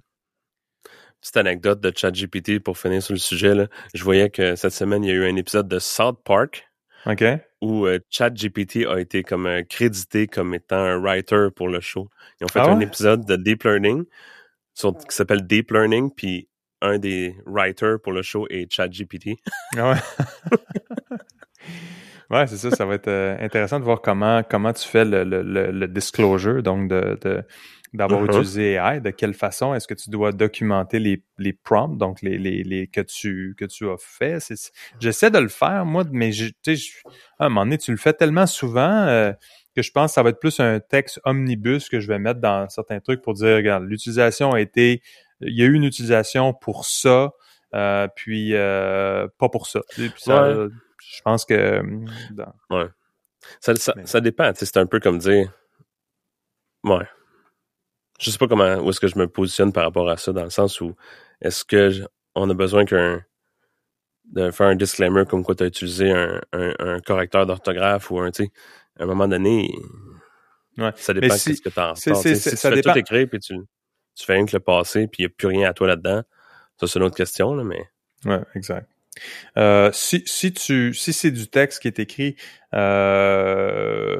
petite anecdote de ChatGPT pour finir sur le sujet. Là. Je voyais que cette semaine, il y a eu un épisode de South Park. Où euh, ChatGPT a été comme euh, crédité comme étant un writer pour le show. Ils ont fait ah un épisode de Deep Learning qui s'appelle Deep Learning, puis un des writers pour le show est ChatGPT. Ouais? *laughs* ouais, c'est ça. Ça va être euh, intéressant de voir comment comment tu fais le, le, le disclosure, donc de, de d'avoir Mhm. utilisé AI, de quelle façon est-ce que tu dois documenter les, les prompts, donc les, les, les que tu que tu as fait. J'essaie de le faire, moi, mais je- tu sais, je- à un moment donné, tu le fais tellement souvent euh, que je pense que ça va être plus un texte omnibus que je vais mettre dans certains trucs pour dire, regarde, l'utilisation a été, il y a eu une utilisation pour ça, euh, puis euh, pas pour ça. Et puis ça, Ouais. Je pense que hum, dans- Ça, ça, Mais- ça dépend. C'est un peu comme dire. Ouais. Je sais pas comment où est-ce que je me positionne par rapport à ça, dans le sens où est-ce que on a besoin qu'un de faire un disclaimer comme quoi tu as utilisé un, un, un correcteur d'orthographe ou un, tu sais, à un moment donné, Ouais. ça dépend de si- ce que tu en c'est- ressors, tu sais. c'est- Si ça tu fais dépend. tout écrire puis tu, tu fais rien que le passé puis il n'y a plus rien à toi là-dedans, ça c'est une autre question, là, mais Ouais, exact. Euh, si, si tu si c'est du texte qui est écrit euh,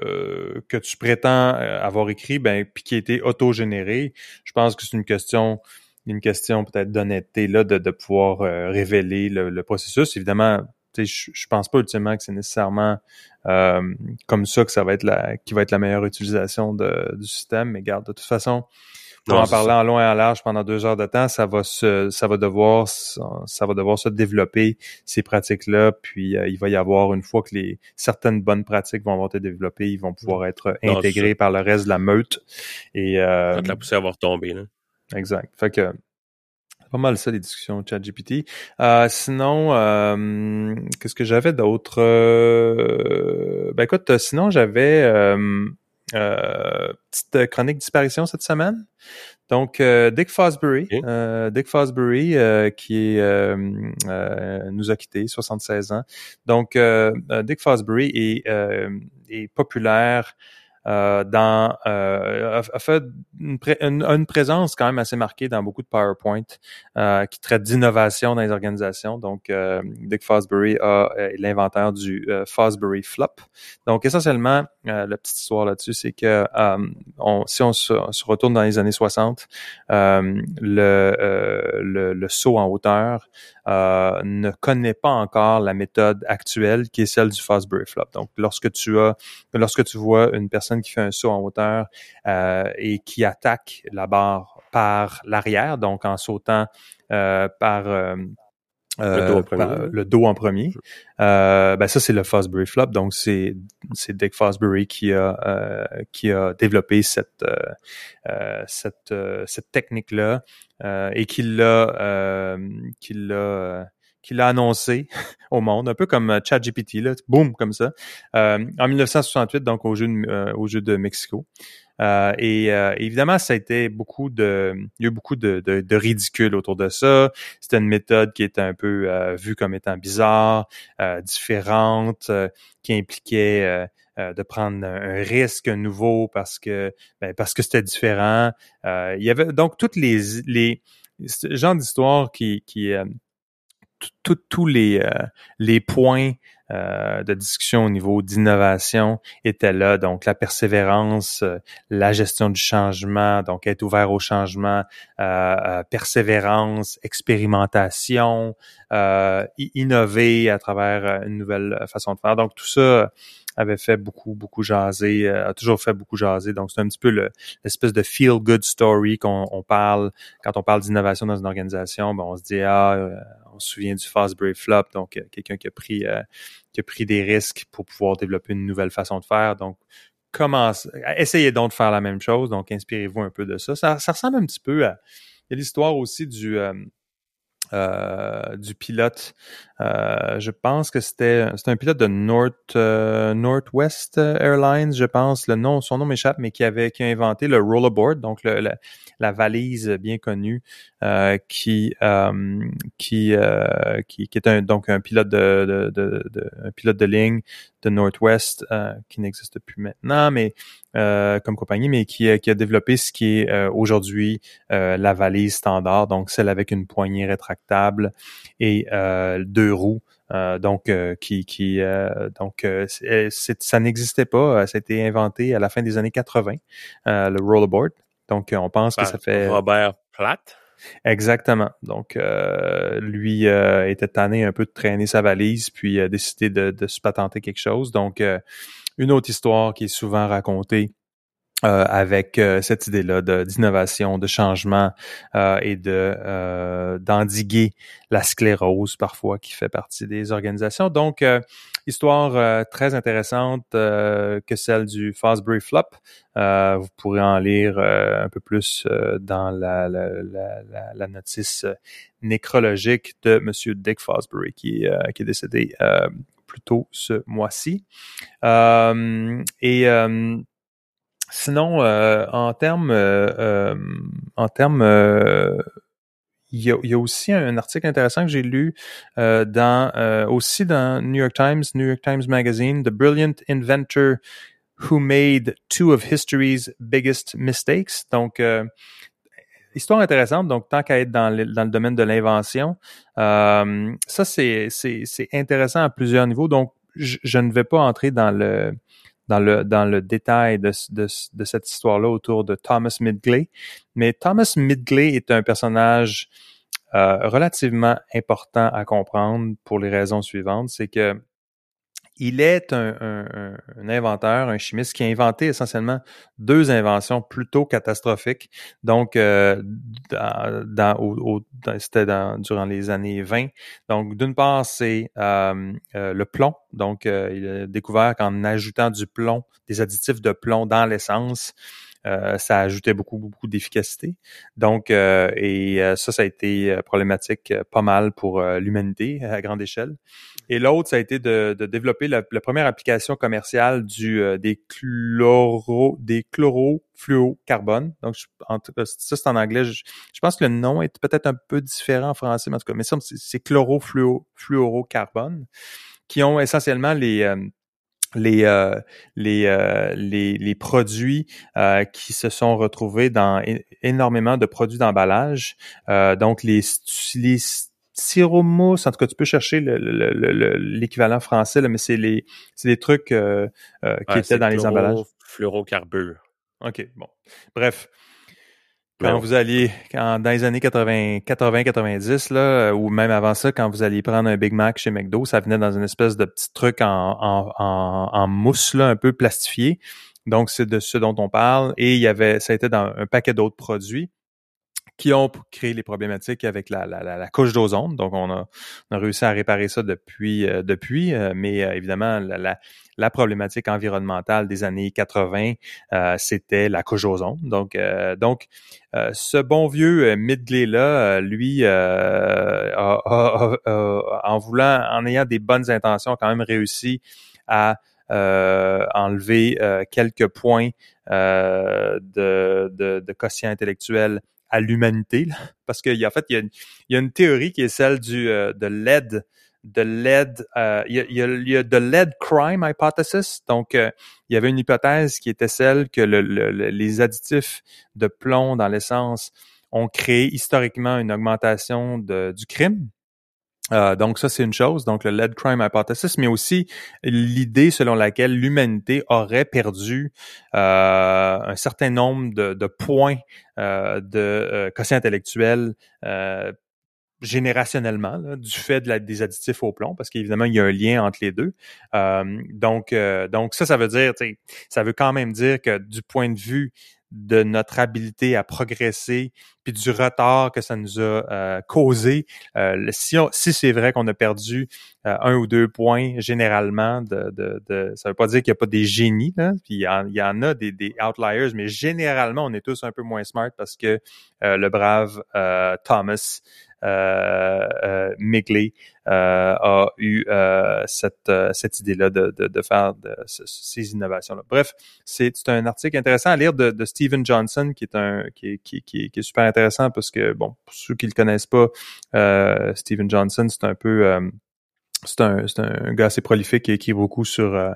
que tu prétends euh, avoir écrit ben puis qui a été autogénéré, je pense que c'est une question une question peut-être d'honnêteté là de, de pouvoir euh, révéler le, le processus. Évidemment, je, je pense pas ultimement que c'est nécessairement comme ça que ça va être la qui va être la meilleure utilisation de, du système, mais garde de toute façon pour Non, en parler en long et en large pendant deux heures de temps, ça va se, ça va devoir, se- ça va devoir se développer ces pratiques-là. Puis euh, il va y avoir une fois que les certaines bonnes pratiques vont avoir été développées, ils vont pouvoir être Non, c'est intégrés par le reste de la meute. Et euh, quand la poussée à avoir tombé, là. exact. Fait que pas mal ça les discussions ChatGPT. Euh, sinon, euh, qu'est-ce que j'avais d'autre? Euh, Ben écoute, euh, sinon j'avais euh, euh, petite chronique disparition cette semaine. Donc euh, Dick Fosbury, euh, Dick Fosbury euh, qui euh, euh, nous a quittés, 76 ans. Donc euh, euh, Dick Fosbury est, euh, est populaire euh, dans euh, a, fait une, une- une présence quand même assez marquée dans beaucoup de PowerPoint euh, qui traite d'innovation dans les organisations. Donc, Dick Fosbury a l'inventeur du Fosbury Flop. Donc, essentiellement, la petite histoire là-dessus, c'est que si on se, retourne dans les années 60, euh, le, le, le saut en hauteur ne connaît pas encore la méthode actuelle qui est celle du Fosbury Flop. Donc, lorsque tu as, lorsque tu vois une personne qui fait un saut en hauteur euh, et qui attaque la barre par l'arrière, donc en sautant euh, par euh, Le dos en premier. par- le dos en premier. Ben ça c'est le Fosbury flop, donc c'est c'est Dick Fosbury qui a qui a développé cette cette cette technique là et qui l'a qui l'a euh, qui l'a annoncé au monde, un peu comme euh, ChatGPT là, boum comme ça, euh, en 1968 donc au jeu de, euh, au jeu de Mexico. Euh, et euh, évidemment, ça a été beaucoup de, il y a eu beaucoup de, de, de ridicule autour de ça. C'était une méthode qui était un peu euh, vue comme étant bizarre, différente, qui impliquait euh, de prendre un, risque nouveau parce que ben, parce que c'était différent. Euh, il y avait donc toutes les les ce genre d'histoire qui qui euh, tous les euh, les points euh, de discussion au niveau d'innovation étaient là. Donc, la persévérance, euh, la gestion du changement, donc être ouvert au changement, euh, euh, persévérance, expérimentation, innover à travers une nouvelle façon de faire. Donc, tout ça avait fait beaucoup, beaucoup jaser, euh, a toujours fait beaucoup jaser. Donc, c'est un petit peu le- l'espèce de feel-good story qu'on on parle quand on parle d'innovation dans une organisation. Ben, on se dit, ah, euh, on se souvient du Fosbury Flop, donc euh, quelqu'un qui a pris euh, qui a pris des risques pour pouvoir développer une nouvelle façon de faire. Donc, commence, essayez donc de faire la même chose. Donc, inspirez-vous un peu de ça. Ça, ça ressemble un petit peu à. Il y a l'histoire aussi du euh, du pilote. Euh, je pense que c'était un pilote de North euh, Northwest Airlines, je pense. Le nom, son nom m'échappe, mais qui avait qui a inventé le rollerboard, donc la, valise bien connue, qui euh, qui, euh, qui qui est un donc un pilote de, de, de, de un pilote de ligne de Northwest euh, qui n'existe plus maintenant, mais euh, comme compagnie, mais qui, a- qui a développé ce qui est euh, aujourd'hui euh, la valise standard, donc celle avec une poignée rétractable et euh, deux roues. euh, donc euh, qui qui euh, donc euh, ça n'existait pas, euh, ça a été inventé à la fin des années 80 euh, le rollerboard. Donc euh, on pense que ça fait Robert Platt. Exactement. Donc, euh, lui euh, était tanné un peu de traîner sa valise, puis a décidé de, se patenter quelque chose. Donc, euh, une autre histoire qui est souvent racontée euh, avec euh, cette idée-là d'innovation, de, changement euh, et de d'endiguer la sclérose parfois qui fait partie des organisations. Donc, histoire très intéressante que celle du Fosbury Flop. vous pourrez en lire un peu plus dans la, la, la, la, notice nécrologique de Monsieur Dick Fosbury qui, qui est décédé plus tôt ce mois-ci. et Sinon, euh, en termes, euh, euh, en termes, il y, a, y, a, aussi un article intéressant que j'ai lu dans aussi dans New York Times, New York Times Magazine, The Brilliant Inventor Who Made Two of History's Biggest Mistakes. Donc, histoire intéressante. Donc, tant qu'à être dans le, dans le domaine de l'invention, ça c'est c'est intéressant à plusieurs niveaux. Donc, je, je ne vais pas entrer dans le dans le, dans le détail de, de, de cette histoire-là autour de Thomas Midgley. Mais Thomas Midgley est un personnage euh, relativement important à comprendre pour les raisons suivantes. C'est que il est un, inventeur, un chimiste qui a inventé essentiellement deux inventions plutôt catastrophiques. Donc, euh, dans, c'était durant les années 20. Donc, d'une part, c'est euh, euh, le plomb. Donc, euh, il a découvert qu'en ajoutant du plomb, des additifs de plomb dans l'essence, euh, ça ajoutait beaucoup, beaucoup d'efficacité. Donc, euh, et euh, ça, ça a été problématique pas mal pour l'humanité à grande échelle. Et l'autre, ça a été de, de développer la, première application commerciale du des chloro des chlorofluocarbone. Donc, en tout cas, ça c'est en anglais. Je, pense que le nom est peut-être un peu différent en français, mais en tout cas, mais c'est chlorofluorocarbone qui ont essentiellement les les, euh, les, euh, les, les, produits euh, qui se sont retrouvés dans énormément de produits d'emballage. donc, les, les en tout cas, tu peux chercher l'équivalent français, là, mais c'est les, les trucs qui étaient dans les emballages. Fluorocarbure. OK, bon. Bref, quand vous alliez, quand, dans les années 80, 90 là, ou même avant ça, quand vous alliez prendre un Big Mac chez McDo, ça venait dans une espèce de petit truc en, en, en, mousse, là, un peu plastifié. Donc, c'est de ce dont on parle. Et il y avait, ça a été dans un paquet d'autres produits qui ont créé les problématiques avec la, la, la, couche d'ozone. Donc, on a, on a, réussi à réparer ça depuis, euh, depuis euh, mais euh, évidemment, la, la, problématique environnementale des années 80, c'était la couche d'ozone. Donc, donc ce bon vieux Midgley-là, lui, en voulant, en ayant des bonnes intentions, a quand même réussi à enlever quelques points de, de, de quotient intellectuel à l'humanité, parce qu'il y a, en fait, il y, a, a, une théorie qui est celle du euh, de l'aide de l'aide, euh, il, y a, il y de lead crime hypothesis. Donc, euh, il y avait une hypothèse qui était celle que le, les additifs de plomb dans l'essence ont créé historiquement une augmentation de, du crime. Euh, donc ça, c'est une chose, donc le lead crime hypothesis, mais aussi l'idée selon laquelle l'humanité aurait perdu euh, un certain nombre de, de points euh, de euh, quotient intellectuel euh, générationnellement du fait de des additifs au plomb, parce qu'évidemment, il y a un lien entre les deux. donc, donc ça, ça veut dire, ça veut quand même dire que du point de vue de notre habilité à progresser, puis du retard que ça nous a euh, causé. Euh, si, si c'est vrai qu'on a perdu euh, un ou deux points généralement, de, de, ça veut pas dire qu'il n'y a pas des génies, puis il y, en, a des, des, outliers, mais généralement, on est tous un peu moins smart parce que le brave Thomas euh, euh, Migley euh, a eu cette, cette idée-là de, de, de, faire ces innovations-là. Bref, c'est un article intéressant à lire de, de Stephen Johnson qui est un qui, qui, qui, qui, est super intéressant parce que bon, pour ceux qui le connaissent pas, euh, Stephen Johnson, c'est un peu euh, c'est un, un, gars assez prolifique qui écrit beaucoup sur euh,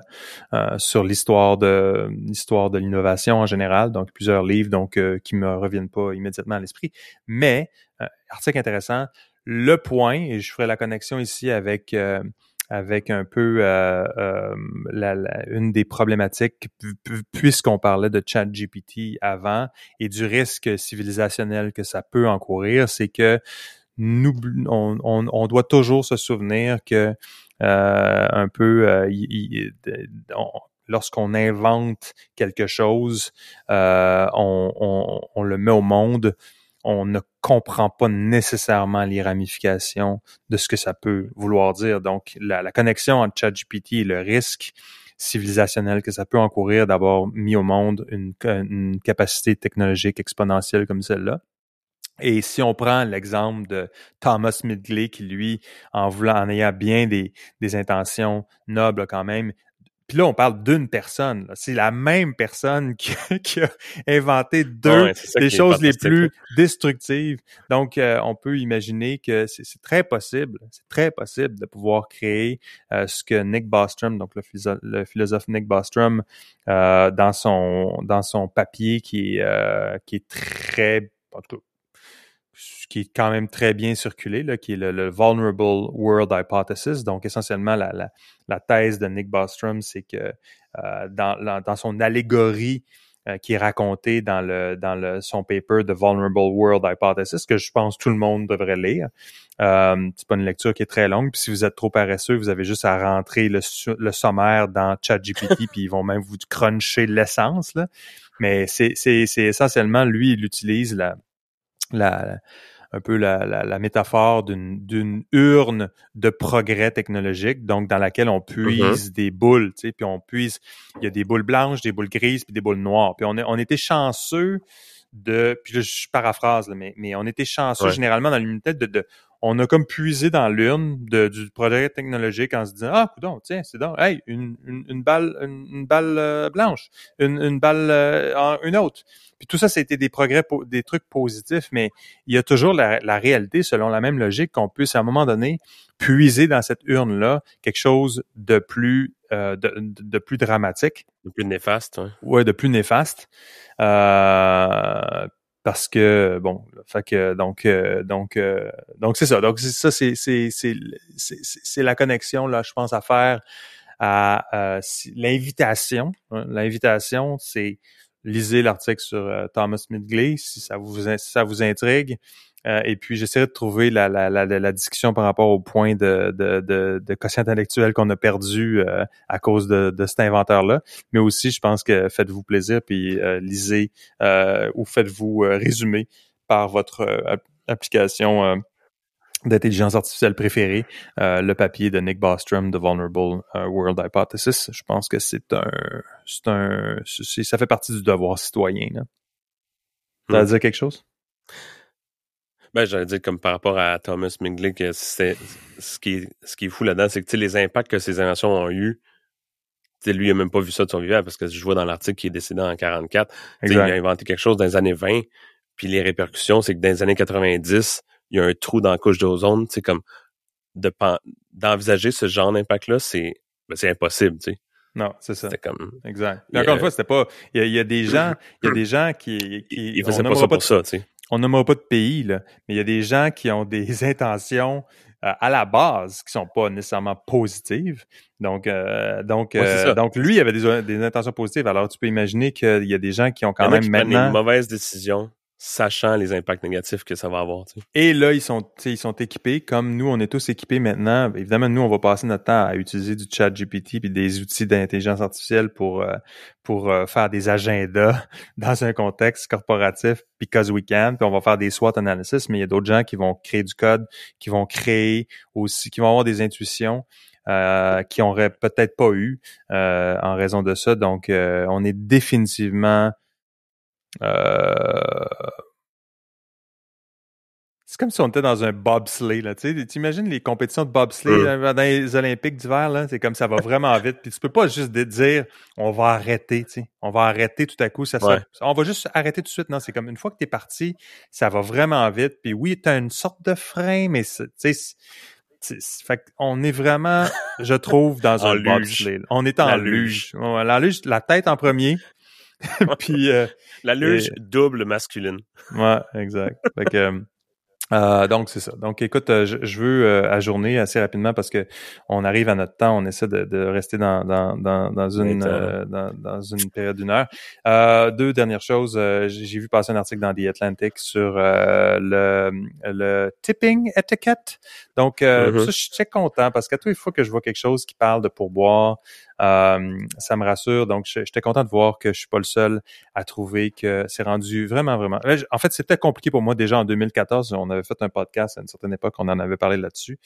sur l'histoire de l'histoire de l'innovation en général, donc plusieurs livres donc euh, qui me reviennent pas immédiatement à l'esprit, mais article intéressant. Le point, et je ferai la connexion ici avec euh, avec un peu euh, euh, la, une des problématiques, puisqu'on parlait de chat GPT avant et du risque civilisationnel que ça peut encourir, c'est que on, doit toujours se souvenir que euh, un peu, lorsqu'on invente quelque chose, on, on, le met au monde on ne comprend pas nécessairement les ramifications de ce que ça peut vouloir dire. Donc, la, connexion entre ChatGPT et le risque civilisationnel que ça peut encourir d'avoir mis au monde une, capacité technologique exponentielle comme celle-là. Et si on prend l'exemple de Thomas Midgley, qui lui, en voulant, en ayant bien des, des intentions nobles quand même, puis là, on parle d'une personne. C'est la même personne *laughs* qui, a inventé deux des choses les plus destructives. Donc, euh, on peut imaginer que c'est très possible, c'est très possible de pouvoir créer euh, ce que Nick Bostrom, donc le, philosophe, Nick Bostrom, euh, dans son dans son papier qui est qui est très en tout cas, qui est quand même très bien circulé, là, qui est le, Vulnerable World Hypothesis. Donc, essentiellement, la, la, la thèse de Nick Bostrom, c'est que euh, dans, dans, son allégorie euh, qui est racontée dans, le, dans le, son paper The Vulnerable World Hypothesis, que je pense tout le monde devrait lire. Euh, c'est pas une lecture qui est très longue. Puis si vous êtes trop paresseux, vous avez juste à rentrer le, le sommaire dans ChatGPT, *laughs* puis ils vont même vous cruncher l'essence. Mais c'est essentiellement, lui, il utilise la la, un peu la, la, métaphore d'une urne de progrès technologique, donc dans laquelle on puise mm-hmm. des boules, tu sais, puis on puise, il y a des boules blanches, des boules grises, puis des boules noires. Puis on, on était chanceux de, puis là, je paraphrase, mais, mais on était chanceux généralement dans l'unité de, de, on a comme puisé dans l'urne du progrès technologique en se disant ah coudon tiens c'est donc hey une, une, balle une, balle euh, blanche une, une balle euh, une autre. Puis tout ça c'était des progrès des trucs positifs mais il y a toujours la, la réalité selon la même logique qu'on puisse à un moment donné puiser dans cette urne là quelque chose de plus euh, de, de, plus dramatique. De plus néfaste ouais, ouais de plus néfaste. Euh, parce que bon fait que donc euh, donc euh, donc c'est ça donc ça c'est c'est c'est la connexion là je pense à faire à euh, l'invitation hein. l'invitation c'est lisez l'article sur Thomas Midgley si ça vous si ça vous intrigue euh, et puis, j'essaierai de trouver la, la, la, la, discussion par rapport au point de, de, de, de quotient intellectuel qu'on a perdu euh, à cause de, de cet inventeur-là. Mais aussi, je pense que faites-vous plaisir, puis euh, lisez ou faites-vous résumer par votre application d'intelligence artificielle préférée, le papier de Nick Bostrom, The Vulnerable World Hypothesis. Je pense que c'est un, c'est un, ça fait partie du devoir citoyen. Là. Ça veut hmm. dire quelque chose? Ben, j'allais dire comme par rapport à Thomas Mingley, que c'est ce qui est, ce qui est fou là-dedans, c'est que les impacts que ces inventions ont eu, lui, il a même pas vu ça de son vivant parce que je vois dans l'article qu'il est décédé en 44. Il a inventé quelque chose dans les années 20, puis les répercussions, c'est que dans les années 90, il y a un trou dans la couche d'ozone, c'est comme de d'envisager ce genre d'impact-là, c'est ben, c'est impossible, tu sais. Non, c'est ça. C'était comme. Exact. encore une fois, c'était pas. Il y, a, des gens, il y a des gens qui. qui ils faisaient pas ça pour ça, tu sais on nommera pas de pays, là, mais il y a des gens qui ont des *laughs* intentions euh, à la base qui sont pas nécessairement positives. Donc, euh, donc, euh, donc lui, il avait des, des, intentions positives. Alors, tu peux imaginer qu'il y a des gens qui ont quand même maintenant une mauvaise décision sachant les impacts négatifs que ça va avoir. Et là, ils sont, ils sont équipés, comme nous, on est tous équipés maintenant. Évidemment, nous, on va passer notre temps à utiliser du chat GPT et des outils d'intelligence artificielle pour, euh, pour euh, faire des agendas *laughs* dans un contexte corporatif because we can. Puis on va faire des SWOT analysis, mais il y a d'autres gens qui vont créer du code, qui vont créer aussi, qui vont avoir des intuitions. Euh, qui n'auraient peut-être pas eu en raison de ça. Donc, on est définitivement euh, c'est comme si on était dans un bobsleigh, là. Tu imagines les compétitions de bobsleigh mm. dans les Olympiques d'hiver, là? C'est comme ça va vraiment vite. Puis tu peux pas juste dire, on va arrêter, tu sais. On va arrêter tout à coup. Ça, on va juste arrêter tout de suite. Non, c'est comme une fois que tu es parti, ça va vraiment vite. Puis oui, tu as une sorte de frein, mais tu sais, fait on est vraiment, je trouve, dans *laughs* un bobsleigh. On est en luge. La luge, la tête en premier, *laughs* puis euh, la luge double masculine. Ouais, exact. fait que, euh, Euh, donc c'est ça. Donc écoute, euh, je, je veux euh, ajourner assez rapidement parce que on arrive à notre temps. On essaie de, de rester dans, dans, dans, dans une dans, dans, une période d'une heure. Euh, deux dernières choses. J'ai vu passer un article dans The Atlantic sur le, le tipping etiquette. Donc mm-hmm. ça, je suis très content parce qu'à toutes les fois que je vois quelque chose qui parle de pourboire, euh, ça me rassure. Donc, j'étais content de voir que je suis pas le seul à trouver que c'est rendu vraiment, vraiment. En fait, c'était compliqué pour moi déjà en 2014. On avait fait un podcast à une certaine époque, on en avait parlé là-dessus.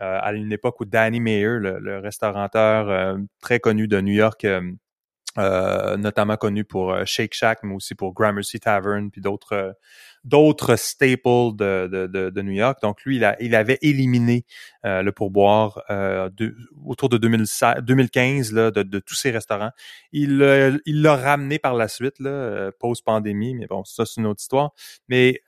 Euh, à une époque où Danny Mayer, le, restaurateur euh, très connu de New York, euh, notamment connu pour Shake Shack, mais aussi pour Gramercy Tavern, puis d'autres d'autres staples de, de, de, New York. Donc lui, il, a, il avait éliminé euh, le pourboire euh, de, autour de 2015 là, de, de, tous ces restaurants. Il euh, il l'a ramené par la suite, là, post-pandémie, mais bon, ça c'est une autre histoire. Mais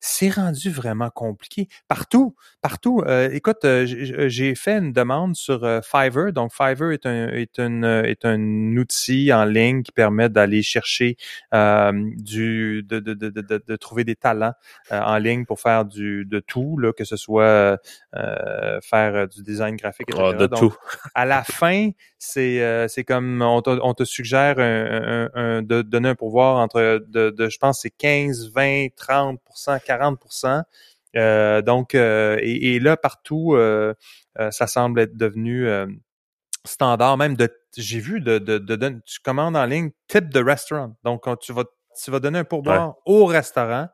c'est rendu vraiment compliqué. Partout, partout. Euh, écoute, euh, j'ai fait une demande sur euh, Fiverr. Donc, Fiverr est un, est, un, est un outil en ligne qui permet d'aller chercher du, de, de, de, de, de trouver des talents en ligne pour faire du de tout, là, que ce soit faire du design graphique, etc. Ah, de Donc, tout. à la fin, c'est c'est comme on te, on te suggère un, un, de donner un pouvoir entre de, de je pense c'est 15, 20, 30% 40 euh, donc, euh, et, là, partout, euh, ça semble être devenu standard. Même de, j'ai vu de, de, de, tu commandes en ligne type de restaurant. Donc, quand tu vas, tu vas donner un pourboire au restaurant.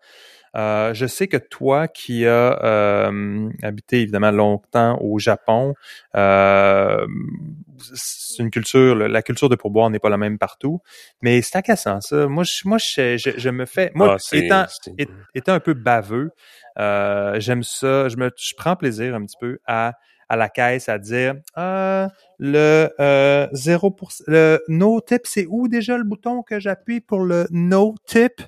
Je sais que toi qui as habité évidemment longtemps au Japon, c'est une culture, la culture de pourboire n'est pas la même partout, mais c'est agaçant ça. Moi, je, moi, je, je, me fais, moi, ah, étant, étant un peu baveux, euh, j'aime ça. Je me, je prends plaisir un petit peu à à la caisse à dire ah, le euh, 0%, le no tip, c'est où déjà le bouton que j'appuie pour le no tip?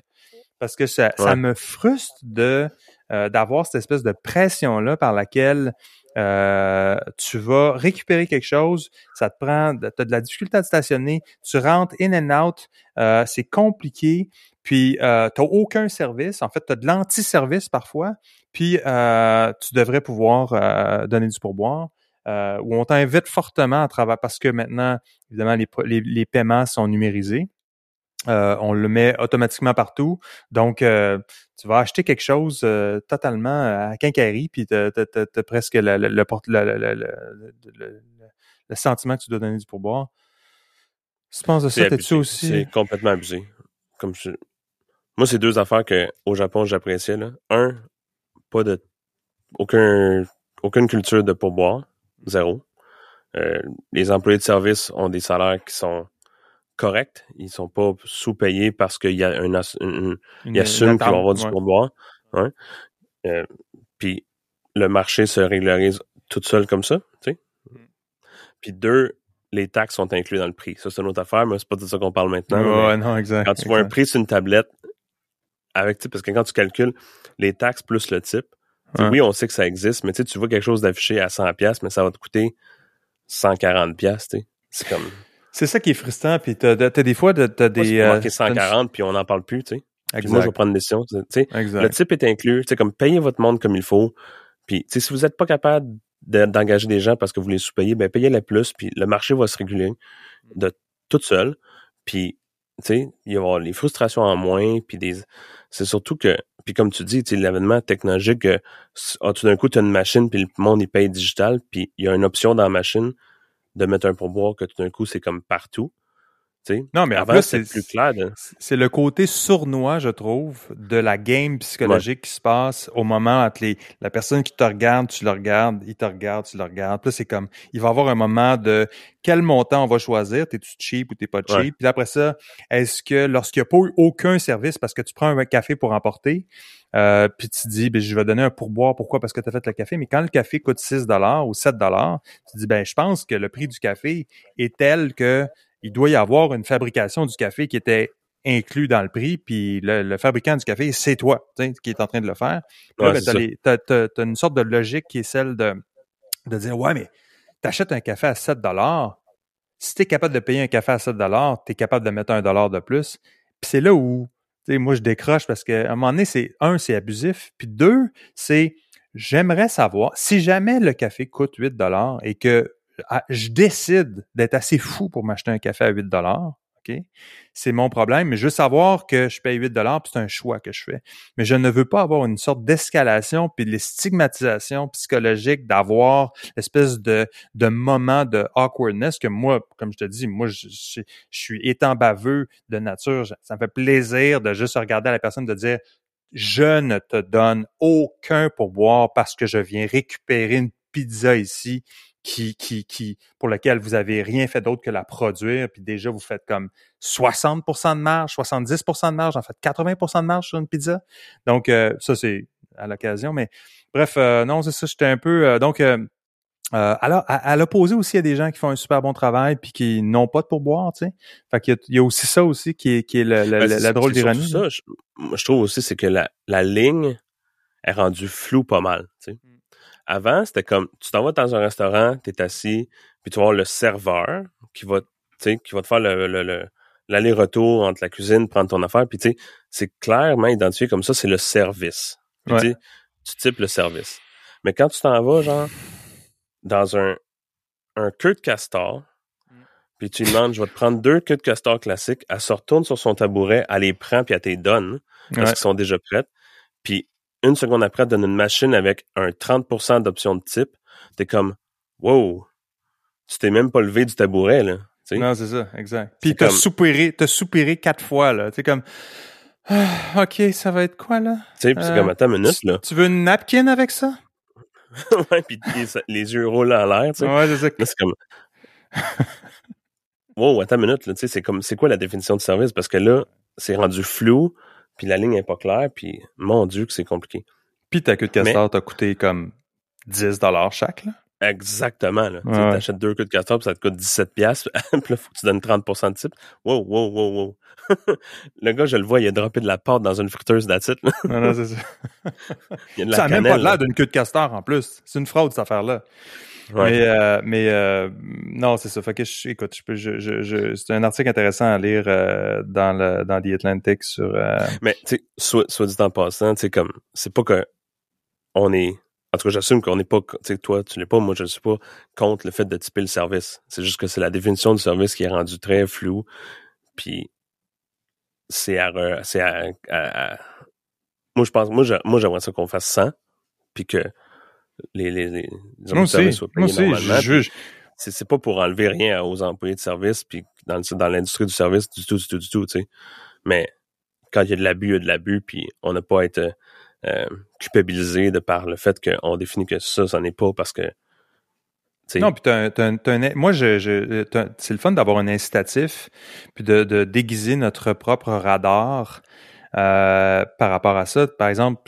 Parce que ça, ça me frustre de euh, d'avoir cette espèce de pression-là par laquelle euh, tu vas récupérer quelque chose, ça te prend, tu as de la difficulté à te stationner, tu rentres in and out, euh, c'est compliqué, puis euh, tu n'as aucun service, en fait, tu as de l'anti-service parfois, puis euh, tu devrais pouvoir donner du pourboire. ou on t'invite fortement à travers, parce que maintenant, évidemment, les, les, les paiements sont numérisés. Euh, on le met automatiquement partout. Donc, euh, tu vas acheter quelque chose euh, totalement à quincaillerie, puis tu as, presque le, le, le, sentiment que tu dois donner du pourboire. Je pense de ça, t'es-tu aussi... C'est complètement abusé. Comme Moi, c'est deux affaires que au Japon, j'appréciais. Un, pas de... Aucun... aucune culture de pourboire. Zéro. les employés de service ont des salaires qui sont correct. Ils sont pas sous-payés parce qu'il y a un, une, ils assument qu'ils vont avoir du pourboire. Euh, puis le marché se régularise tout seul comme ça, tu sais. Mm. Puis deux, les taxes sont incluses dans le prix. Ça, c'est une autre affaire, mais c'est pas de ça qu'on parle maintenant. non, exact. Quand tu vois un prix sur une tablette, avec, parce que quand tu calcules les taxes plus le type, oui, on sait que ça existe, mais tu vois quelque chose d'affiché à 100$, mais ça va te coûter 140$, C'est comme... C'est ça qui est frustrant. Puis t'as, as des fois, t'as des. Moi, euh, 140 puis on n'en parle plus, tu sais. moi, je vais prendre une décision. Tu sais, le type est inclus. Tu sais, comme payez votre monde comme il faut. Puis, tu sais, si vous n'êtes pas capable d'engager des gens parce que vous les sous-payez, ben payez-les plus. Puis le marché va se réguler de toute seule. Puis, tu sais, il va y avoir les frustrations en moins. Puis des, c'est surtout que, puis comme tu dis, tu sais, l'événement technologique, ah, tout d'un coup, tu as une machine puis le monde il paye digital. Puis il y a une option dans la machine de mettre un pourboire que tout d'un coup, c'est comme partout. Non, mais avant, c'est plus clair. C'est le côté sournois, je trouve, de la game psychologique qui se passe au moment entre les, la personne qui te regarde, tu le regardes, il te regarde, tu le regardes. Puis là, c'est comme, il va y avoir un moment de quel montant on va choisir, t'es-tu cheap ou t'es pas cheap? Puis après ça, est-ce que lorsqu'il n'y a pas eu aucun service parce que tu prends un café pour emporter, euh, puis tu dis, ben, je vais donner un pourboire. Pourquoi? Parce que tu as fait le café. Mais quand le café coûte 6 dollars ou 7 dollars, tu dis, ben, je pense que le prix du café est tel que il doit y avoir une fabrication du café qui était inclus dans le prix, puis le, fabricant du café, c'est toi qui est en train de le faire. Là, ben, tu as, une sorte de logique qui est celle de, de dire, ouais, mais tu achètes un café à 7 dollars. Si tu es capable de payer un café à 7 dollars, tu es capable de mettre un dollar de plus. Puis c'est là où sais, moi, je décroche parce qu'à un moment donné, c'est un, c'est abusif, puis deux, c'est j'aimerais savoir si jamais le café coûte 8 dollars et que je décide d'être assez fou pour m'acheter un café à 8 dollars, c'est mon problème, mais je veux savoir que je paye 8 dollars, c'est un choix que je fais. Mais je ne veux pas avoir une sorte d'escalation puis de stigmatisation psychologique d'avoir l'espèce de, de moment de awkwardness que moi, comme je te dis, moi, je, je, suis étant baveux de nature. Ça me fait plaisir de juste regarder à la personne de dire je ne te donne aucun pourboire parce que je viens récupérer une pizza ici qui, qui, qui, pour lequel vous avez rien fait d'autre que la produire, puis déjà vous faites comme 60% de marge, 70% de marge, en fait 80% de marge sur une pizza. Donc euh, ça c'est à l'occasion, mais bref, euh, non c'est ça, j'étais un peu euh, donc alors, à, l'opposé aussi, il y a des gens qui font un super bon travail puis qui n'ont pas de pourboire, tu sais. Fait qu'il y, a aussi ça aussi qui est, qui est, le, ben, la drôle d'ironie. Ça, je, je, trouve aussi, c'est que la, la ligne est rendue floue pas mal, tu sais. Mm. Avant, c'était comme, tu t'en vas dans un restaurant, tu es assis, puis tu vas voir le serveur qui va, qui va te faire le, le, l'aller-retour entre la cuisine, prendre ton affaire, puis tu sais, c'est clairement identifié comme ça, c'est le service. tu types le service. Mais quand tu t'en vas, genre, dans un, un queue de castor, puis tu lui demandes, je vais te prendre deux queues de castor classiques, elle se retourne sur son tabouret, elle les prend, puis elle te les donne, parce qu'ils sont déjà prêtes. Puis une seconde après, elle donne une machine avec un 30% d'options de type. T'es comme, wow, tu t'es même pas levé du tabouret, là. Non, c'est ça, exact. Puis t'as soupiré, t'as soupiré quatre fois, là. Tu comme, ah, OK, ça va être quoi, là? Tu sais, c'est comme, attends une minute, là. Tu veux une napkin avec ça? *laughs* ouais, puis les, yeux roulent en l'air, tu sais. Ouais, c'est ça. c'est comme... wow, attends une minute, là, tu sais, c'est comme, c'est quoi la définition de service? Parce que là, c'est rendu flou, puis la ligne est pas claire, puis mon Dieu que c'est compliqué. Puis ta queue de castor t'a coûté comme 10 dollars chaque, là? Exactement. Là. Tu achètes deux queues de castor, puis ça te coûte 17 pièces. *laughs* puis là, faut que tu donnes 30% de type. Wow, wow, wow, wow. *laughs* le gars, je le vois, il a droppé de la pâte dans une friteuse d'attitude. non, non, c'est *laughs* ça. il y a de la ça n'a même pas l'air d'une queue de castor, en plus. C'est une fraude, cette affaire-là. Mais, euh, mais euh, non, c'est ça. Fait que je, écoute, je peux, je, je, c'est un article intéressant à lire euh, dans le dans The Atlantic sur. Mais tu sais, soit, soit dit en passant, tu sais comme, c'est pas que on est. En tout cas, j'assume qu'on n'est pas, tu sais, toi, tu l'es pas, moi, je ne suis pas contre le fait de typer le service. C'est juste que c'est la définition du service qui est rendue très floue. Puis c'est à, c'est à, moi je pense, moi, moi j'aimerais ça qu'on fasse 100, puis que les, les, les moi aussi, soient payés normalement. Je, c'est pas pour enlever rien aux employés de service puis dans, dans l'industrie du service du tout, du tout, du tout, tu sais. Mais quand il y a de l'abus, il y a de l'abus, puis on n'a pas à être euh, culpabilisé de par le fait qu'on définit que ça, ça n'est pas parce que non, puis t'as, moi, je, je c'est le fun d'avoir un incitatif, puis de, de déguiser notre propre radar euh, par rapport à ça, par exemple,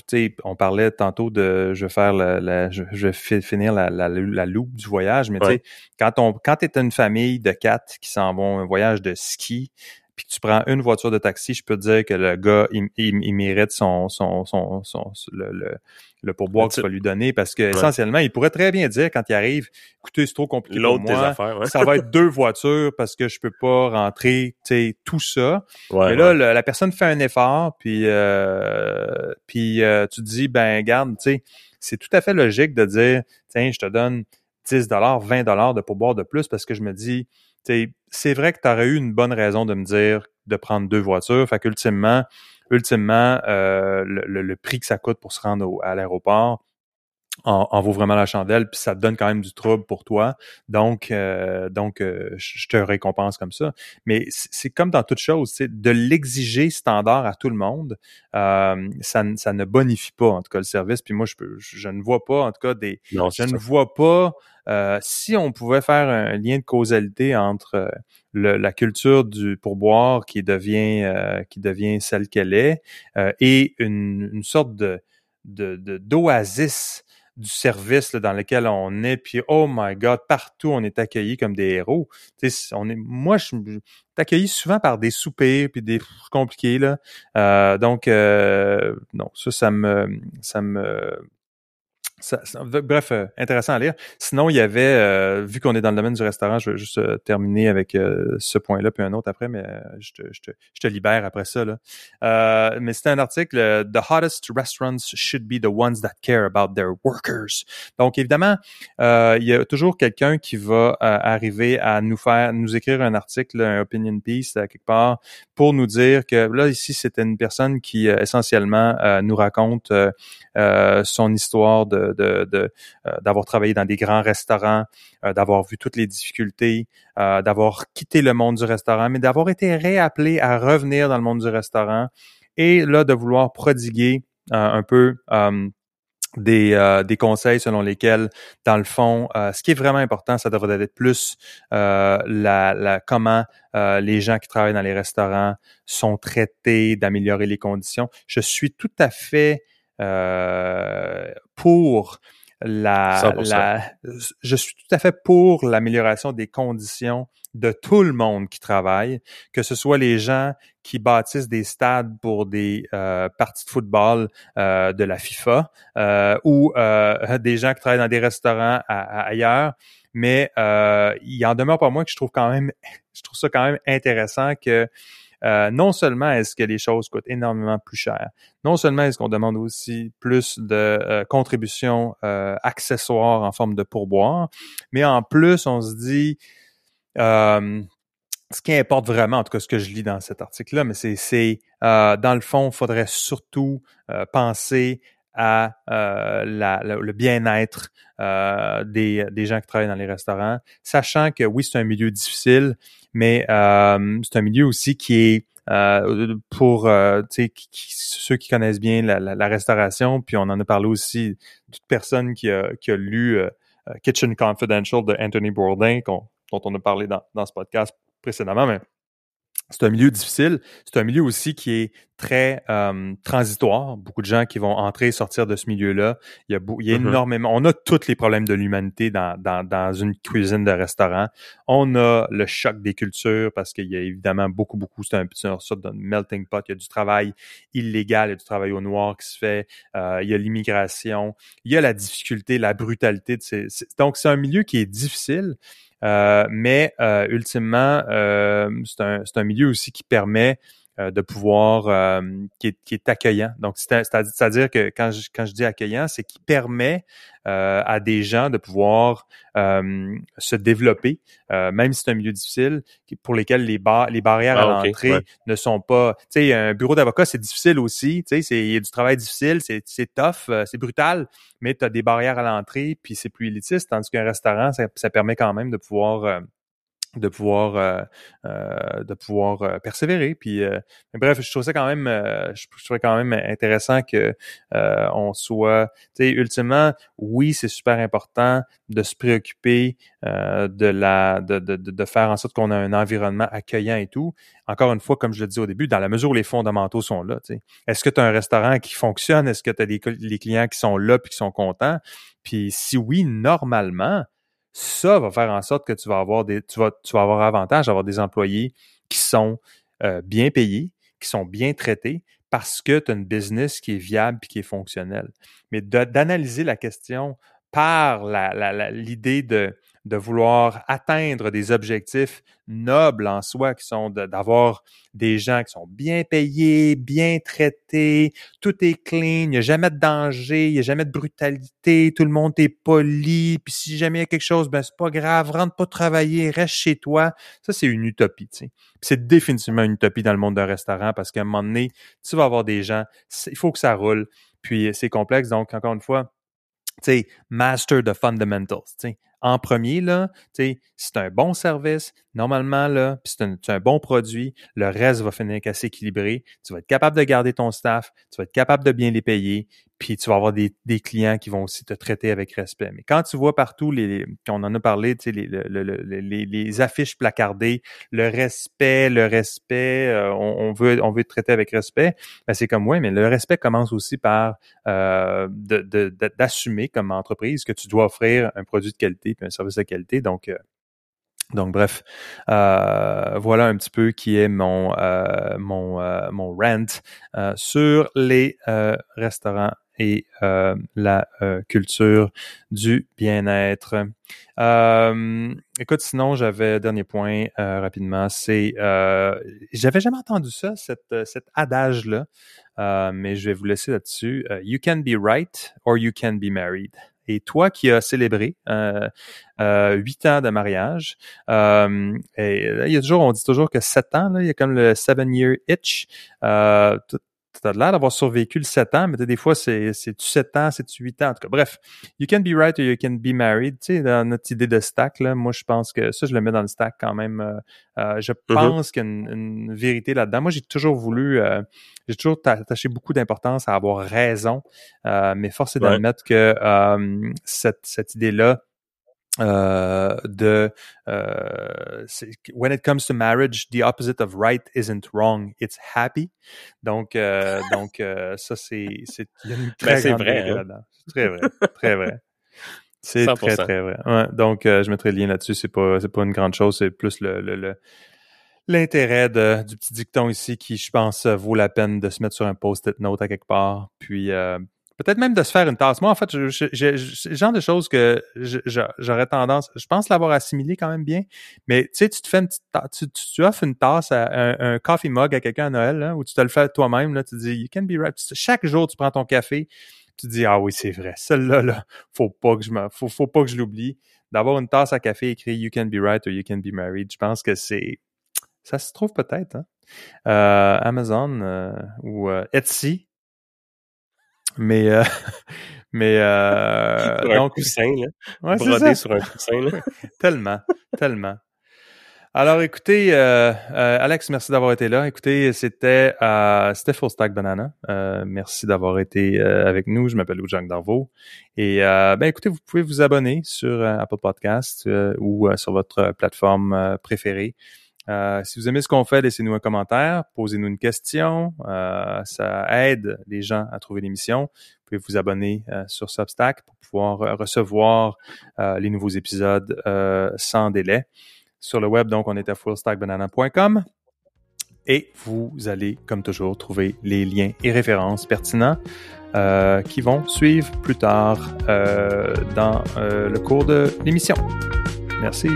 on parlait tantôt de je vais faire la, je, vais finir la, la, la, loupe du voyage, mais tu sais, quand on quand es une famille de quatre qui s'en vont un voyage de ski, puis tu prends une voiture de taxi, je peux te dire que le gars, il, il, mérite son, son, son, son le, le, pourboire que tu vas lui donner parce que essentiellement, il pourrait très bien dire quand il arrive, écoutez, c'est trop compliqué pour moi, ça va être *laughs* deux voitures parce que je peux pas rentrer, tu sais, tout ça. Mais là, la personne fait un effort, puis euh, puis euh, tu te dis, ben garde, tu sais, c'est tout à fait logique de dire, tiens, je te donne 10 dollars, 20 dollars de pourboire de plus parce que je me dis, c'est vrai que tu aurais eu une bonne raison de me dire de prendre deux voitures. Fait qu'ultimement, ultimement, euh, le, prix que ça coûte pour se rendre à l'aéroport en, vaut vraiment la chandelle, puis ça te donne quand même du trouble pour toi. Donc, euh, donc euh, je te récompense comme ça. Mais c'est comme dans toute chose, de l'exiger standard à tout le monde, ça, ça ne bonifie pas en tout cas le service. Puis moi, je, peux, je, ne vois pas en tout cas des, je ne vois pas euh, si on pouvait faire un lien de causalité entre euh, la culture du pourboire qui devient euh, qui devient celle qu'elle est et une, sorte de d'oasis du service dans lequel on est, puis oh my God, partout on est accueilli comme des héros. on est, moi, je suis accueilli souvent par des soupers puis des compliqués là. donc non, ça, ça me, ça me bref, euh, intéressant à lire. Sinon, il y avait, euh, vu qu'on est dans le domaine du restaurant, je vais juste euh, terminer avec ce point-là, puis un autre après, mais je te, je, te, je, te, libère après ça. Là. mais c'était un article, The hottest restaurants should be the ones that care about their workers. Donc, évidemment, il y a toujours quelqu'un qui va arriver à nous faire, nous écrire un article, un opinion piece, quelque part, pour nous dire que là, ici, c'était une personne qui, essentiellement, nous raconte son histoire de de, euh, d'avoir travaillé dans des grands restaurants, euh, d'avoir vu toutes les difficultés, euh, d'avoir quitté le monde du restaurant, mais d'avoir été réappelé à revenir dans le monde du restaurant et là de vouloir prodiguer un peu des, des conseils selon lesquels, dans le fond, ce qui est vraiment important, ça devrait être plus la, la, comment les gens qui travaillent dans les restaurants sont traités, d'améliorer les conditions. Je suis tout à fait euh, pour la, la, je suis tout à fait pour l'amélioration des conditions de tout le monde qui travaille, que ce soit les gens qui bâtissent des stades pour des euh, parties de football euh, de la FIFA euh, ou *laughs* des gens qui travaillent dans des restaurants ailleurs. Mais il en demeure pas moins que je trouve quand même, *laughs* je trouve ça quand même intéressant que non seulement est-ce que les choses coûtent énormément plus cher, non seulement est-ce qu'on demande aussi plus de contributions accessoires en forme de pourboire, mais en plus, on se dit, ce qui importe vraiment, en tout cas ce que je lis dans cet article-là, mais c'est, dans le fond, il faudrait surtout penser à le bien-être des, des gens qui travaillent dans les restaurants, sachant que oui, c'est un milieu difficile, mais euh, c'est un milieu aussi qui est euh, pour euh, ceux qui connaissent bien la, la, restauration, puis on en a parlé aussi, toute personne qui a, qui a lu Kitchen Confidential de Anthony Bourdain, dont on a parlé dans, dans ce podcast précédemment, mais c'est un milieu difficile. C'est un milieu aussi qui est très euh, transitoire. Beaucoup de gens qui vont entrer et sortir de ce milieu-là. Il y a, il y a mm-hmm. énormément. On a tous les problèmes de l'humanité dans, dans, dans, une cuisine de restaurant. On a le choc des cultures parce qu'il y a évidemment beaucoup, beaucoup. C'est un, une sorte de melting pot. Il y a du travail illégal, il y a du travail au noir qui se fait. Euh, il y a l'immigration. Il y a la difficulté, la brutalité de ces. Donc, c'est un milieu qui est difficile. Euh, mais euh, ultimement, euh, c'est un, un, milieu aussi qui permet de pouvoir, qui est, qui, est, accueillant. Donc, c'est-à-dire que quand je, quand je dis accueillant, c'est qui permet euh, à des gens de pouvoir euh, se développer, euh, même si c'est un milieu difficile, pour lesquels les, bar les barrières à ah, l'entrée ne sont pas. Tu sais, un bureau d'avocat, c'est difficile aussi. Tu sais, il y a du travail difficile, c'est tough, c'est brutal, mais tu as des barrières à l'entrée, puis c'est plus élitiste, tandis qu'un restaurant, ça, ça, permet quand même de pouvoir de pouvoir euh, euh, de pouvoir euh, persévérer. Puis bref je trouve ça quand même je, trouvais quand même intéressant que on soit tu sais ultimement oui c'est super important de se préoccuper de la de, de, de faire en sorte qu'on a un environnement accueillant et tout. Encore une fois comme je le disais au début dans la mesure où les fondamentaux sont là tu sais. Est-ce que tu as un restaurant qui fonctionne? Est-ce que tu as des les clients qui sont là puis qui sont contents? Puis si oui normalement ça va faire en sorte que tu vas avoir des, tu vas, avoir avantage d'avoir des employés qui sont euh, bien payés, qui sont bien traités, parce que tu as une business qui est viable et qui est fonctionnelle. Mais d'analyser la question par l'idée de de vouloir atteindre des objectifs nobles en soi, qui sont d'avoir des gens qui sont bien payés, bien traités, tout est clean, il n'y a jamais de danger, il n'y a jamais de brutalité, tout le monde est poli, puis si jamais il y a quelque chose, ben c'est pas grave, rentre pas travailler, reste chez toi. Ça, c'est une utopie, tu. C'est définitivement une utopie dans le monde d'un restaurant parce qu'à un moment donné, tu vas avoir des gens, il faut que ça roule, puis c'est complexe, donc encore une fois, tu sais, master the fundamentals, sais en premier, là, c'est un bon service, normalement, là, puis c'est un, un, bon produit, le reste va finir qu'à s'équilibrer. Tu vas être capable de garder ton staff, tu vas être capable de bien les payer, puis tu vas avoir des, des clients qui vont aussi te traiter avec respect. Mais quand tu vois partout, les, on en a parlé, tu sais, les, les, les, affiches placardées, le respect, le respect, euh, on, veut on veut te traiter avec respect, ben c'est comme, ouais, mais le respect commence aussi par euh, d'assumer de, comme entreprise que tu dois offrir un produit de qualité puis un service de qualité. Donc, euh, bref, euh, voilà un petit peu qui est mon euh, rant sur les restaurants et la culture du bien-être. écoute, sinon, j'avais dernier point rapidement, c'est j'avais jamais entendu ça, cet adage-là, mais je vais vous laisser là-dessus. you can be right or you can be married. Et toi qui as célébré euh, euh, huit ans de mariage, euh, et il y a toujours, on dit toujours que sept ans, il y a comme le seven year itch. Tu as l'air d'avoir survécu le 7 ans, mais des fois, c'est, c'est 7 ans, c'est 8 ans? En tout cas, bref, you can be right or you can be married. Tu sais, dans notre idée de stack, là, moi, je pense que ça, je le mets dans le stack quand même. Euh, euh, je mm-hmm. pense qu'il y a une, vérité là-dedans. Moi, j'ai toujours voulu, euh, j'ai toujours attaché beaucoup d'importance à avoir raison, mais force est d'admettre que cette, cette idée-là, euh, de euh, when it comes to marriage, the opposite of right isn't wrong, it's happy. Donc, euh, *laughs* donc euh, ça c'est c'est ben, très grande vrai, hein? très vrai, très vrai. C'est très très vrai. Ouais, donc euh, je mettrai le lien là-dessus. C'est pas c'est pas une grande chose, c'est plus le, le, le l'intérêt du petit dicton ici qui, je pense, vaut la peine de se mettre sur un post-it note à quelque part, puis euh, Peut-être même de se faire une tasse. Moi, en fait, c'est le genre de choses que j'aurais tendance, je pense l'avoir assimilé quand même bien, mais tu sais, tu te fais une petite tasse, tu, offres une tasse à un, coffee mug à quelqu'un à Noël, là, ou tu te le fais toi-même, là, tu dis, you can be right. Chaque jour, tu prends ton café, tu dis, ah oui, c'est vrai, celle-là, là, faut pas que je me, faut, faut pas que je l'oublie. D'avoir une tasse à café écrit You can be right or you can be married, je pense que c'est, ça se trouve peut-être, hein? Euh, Amazon euh, ou euh, Etsy, mais euh, *laughs* mais euh, *laughs* sur donc, un coussin, là. Ouais, Brodé sur un coussin, là. *laughs* tellement, tellement. Alors, écoutez, euh, euh, Alex, merci d'avoir été là. Écoutez, c'était euh, c'était Full Stack Banana. Euh, merci d'avoir été avec nous. Je m'appelle Louis-Jacques Darvaux. Et ben, écoutez, vous pouvez vous abonner sur Apple Podcast ou sur votre plateforme préférée. Euh, si vous aimez ce qu'on fait, laissez-nous un commentaire, posez-nous une question. Euh, ça aide les gens à trouver l'émission. Vous pouvez vous abonner euh, sur Substack pour pouvoir recevoir les nouveaux épisodes sans délai. Sur le web, donc, on est à fullstackbanana.com. Et vous allez, comme toujours, trouver les liens et références pertinents qui vont suivre plus tard dans le cours de l'émission. Merci.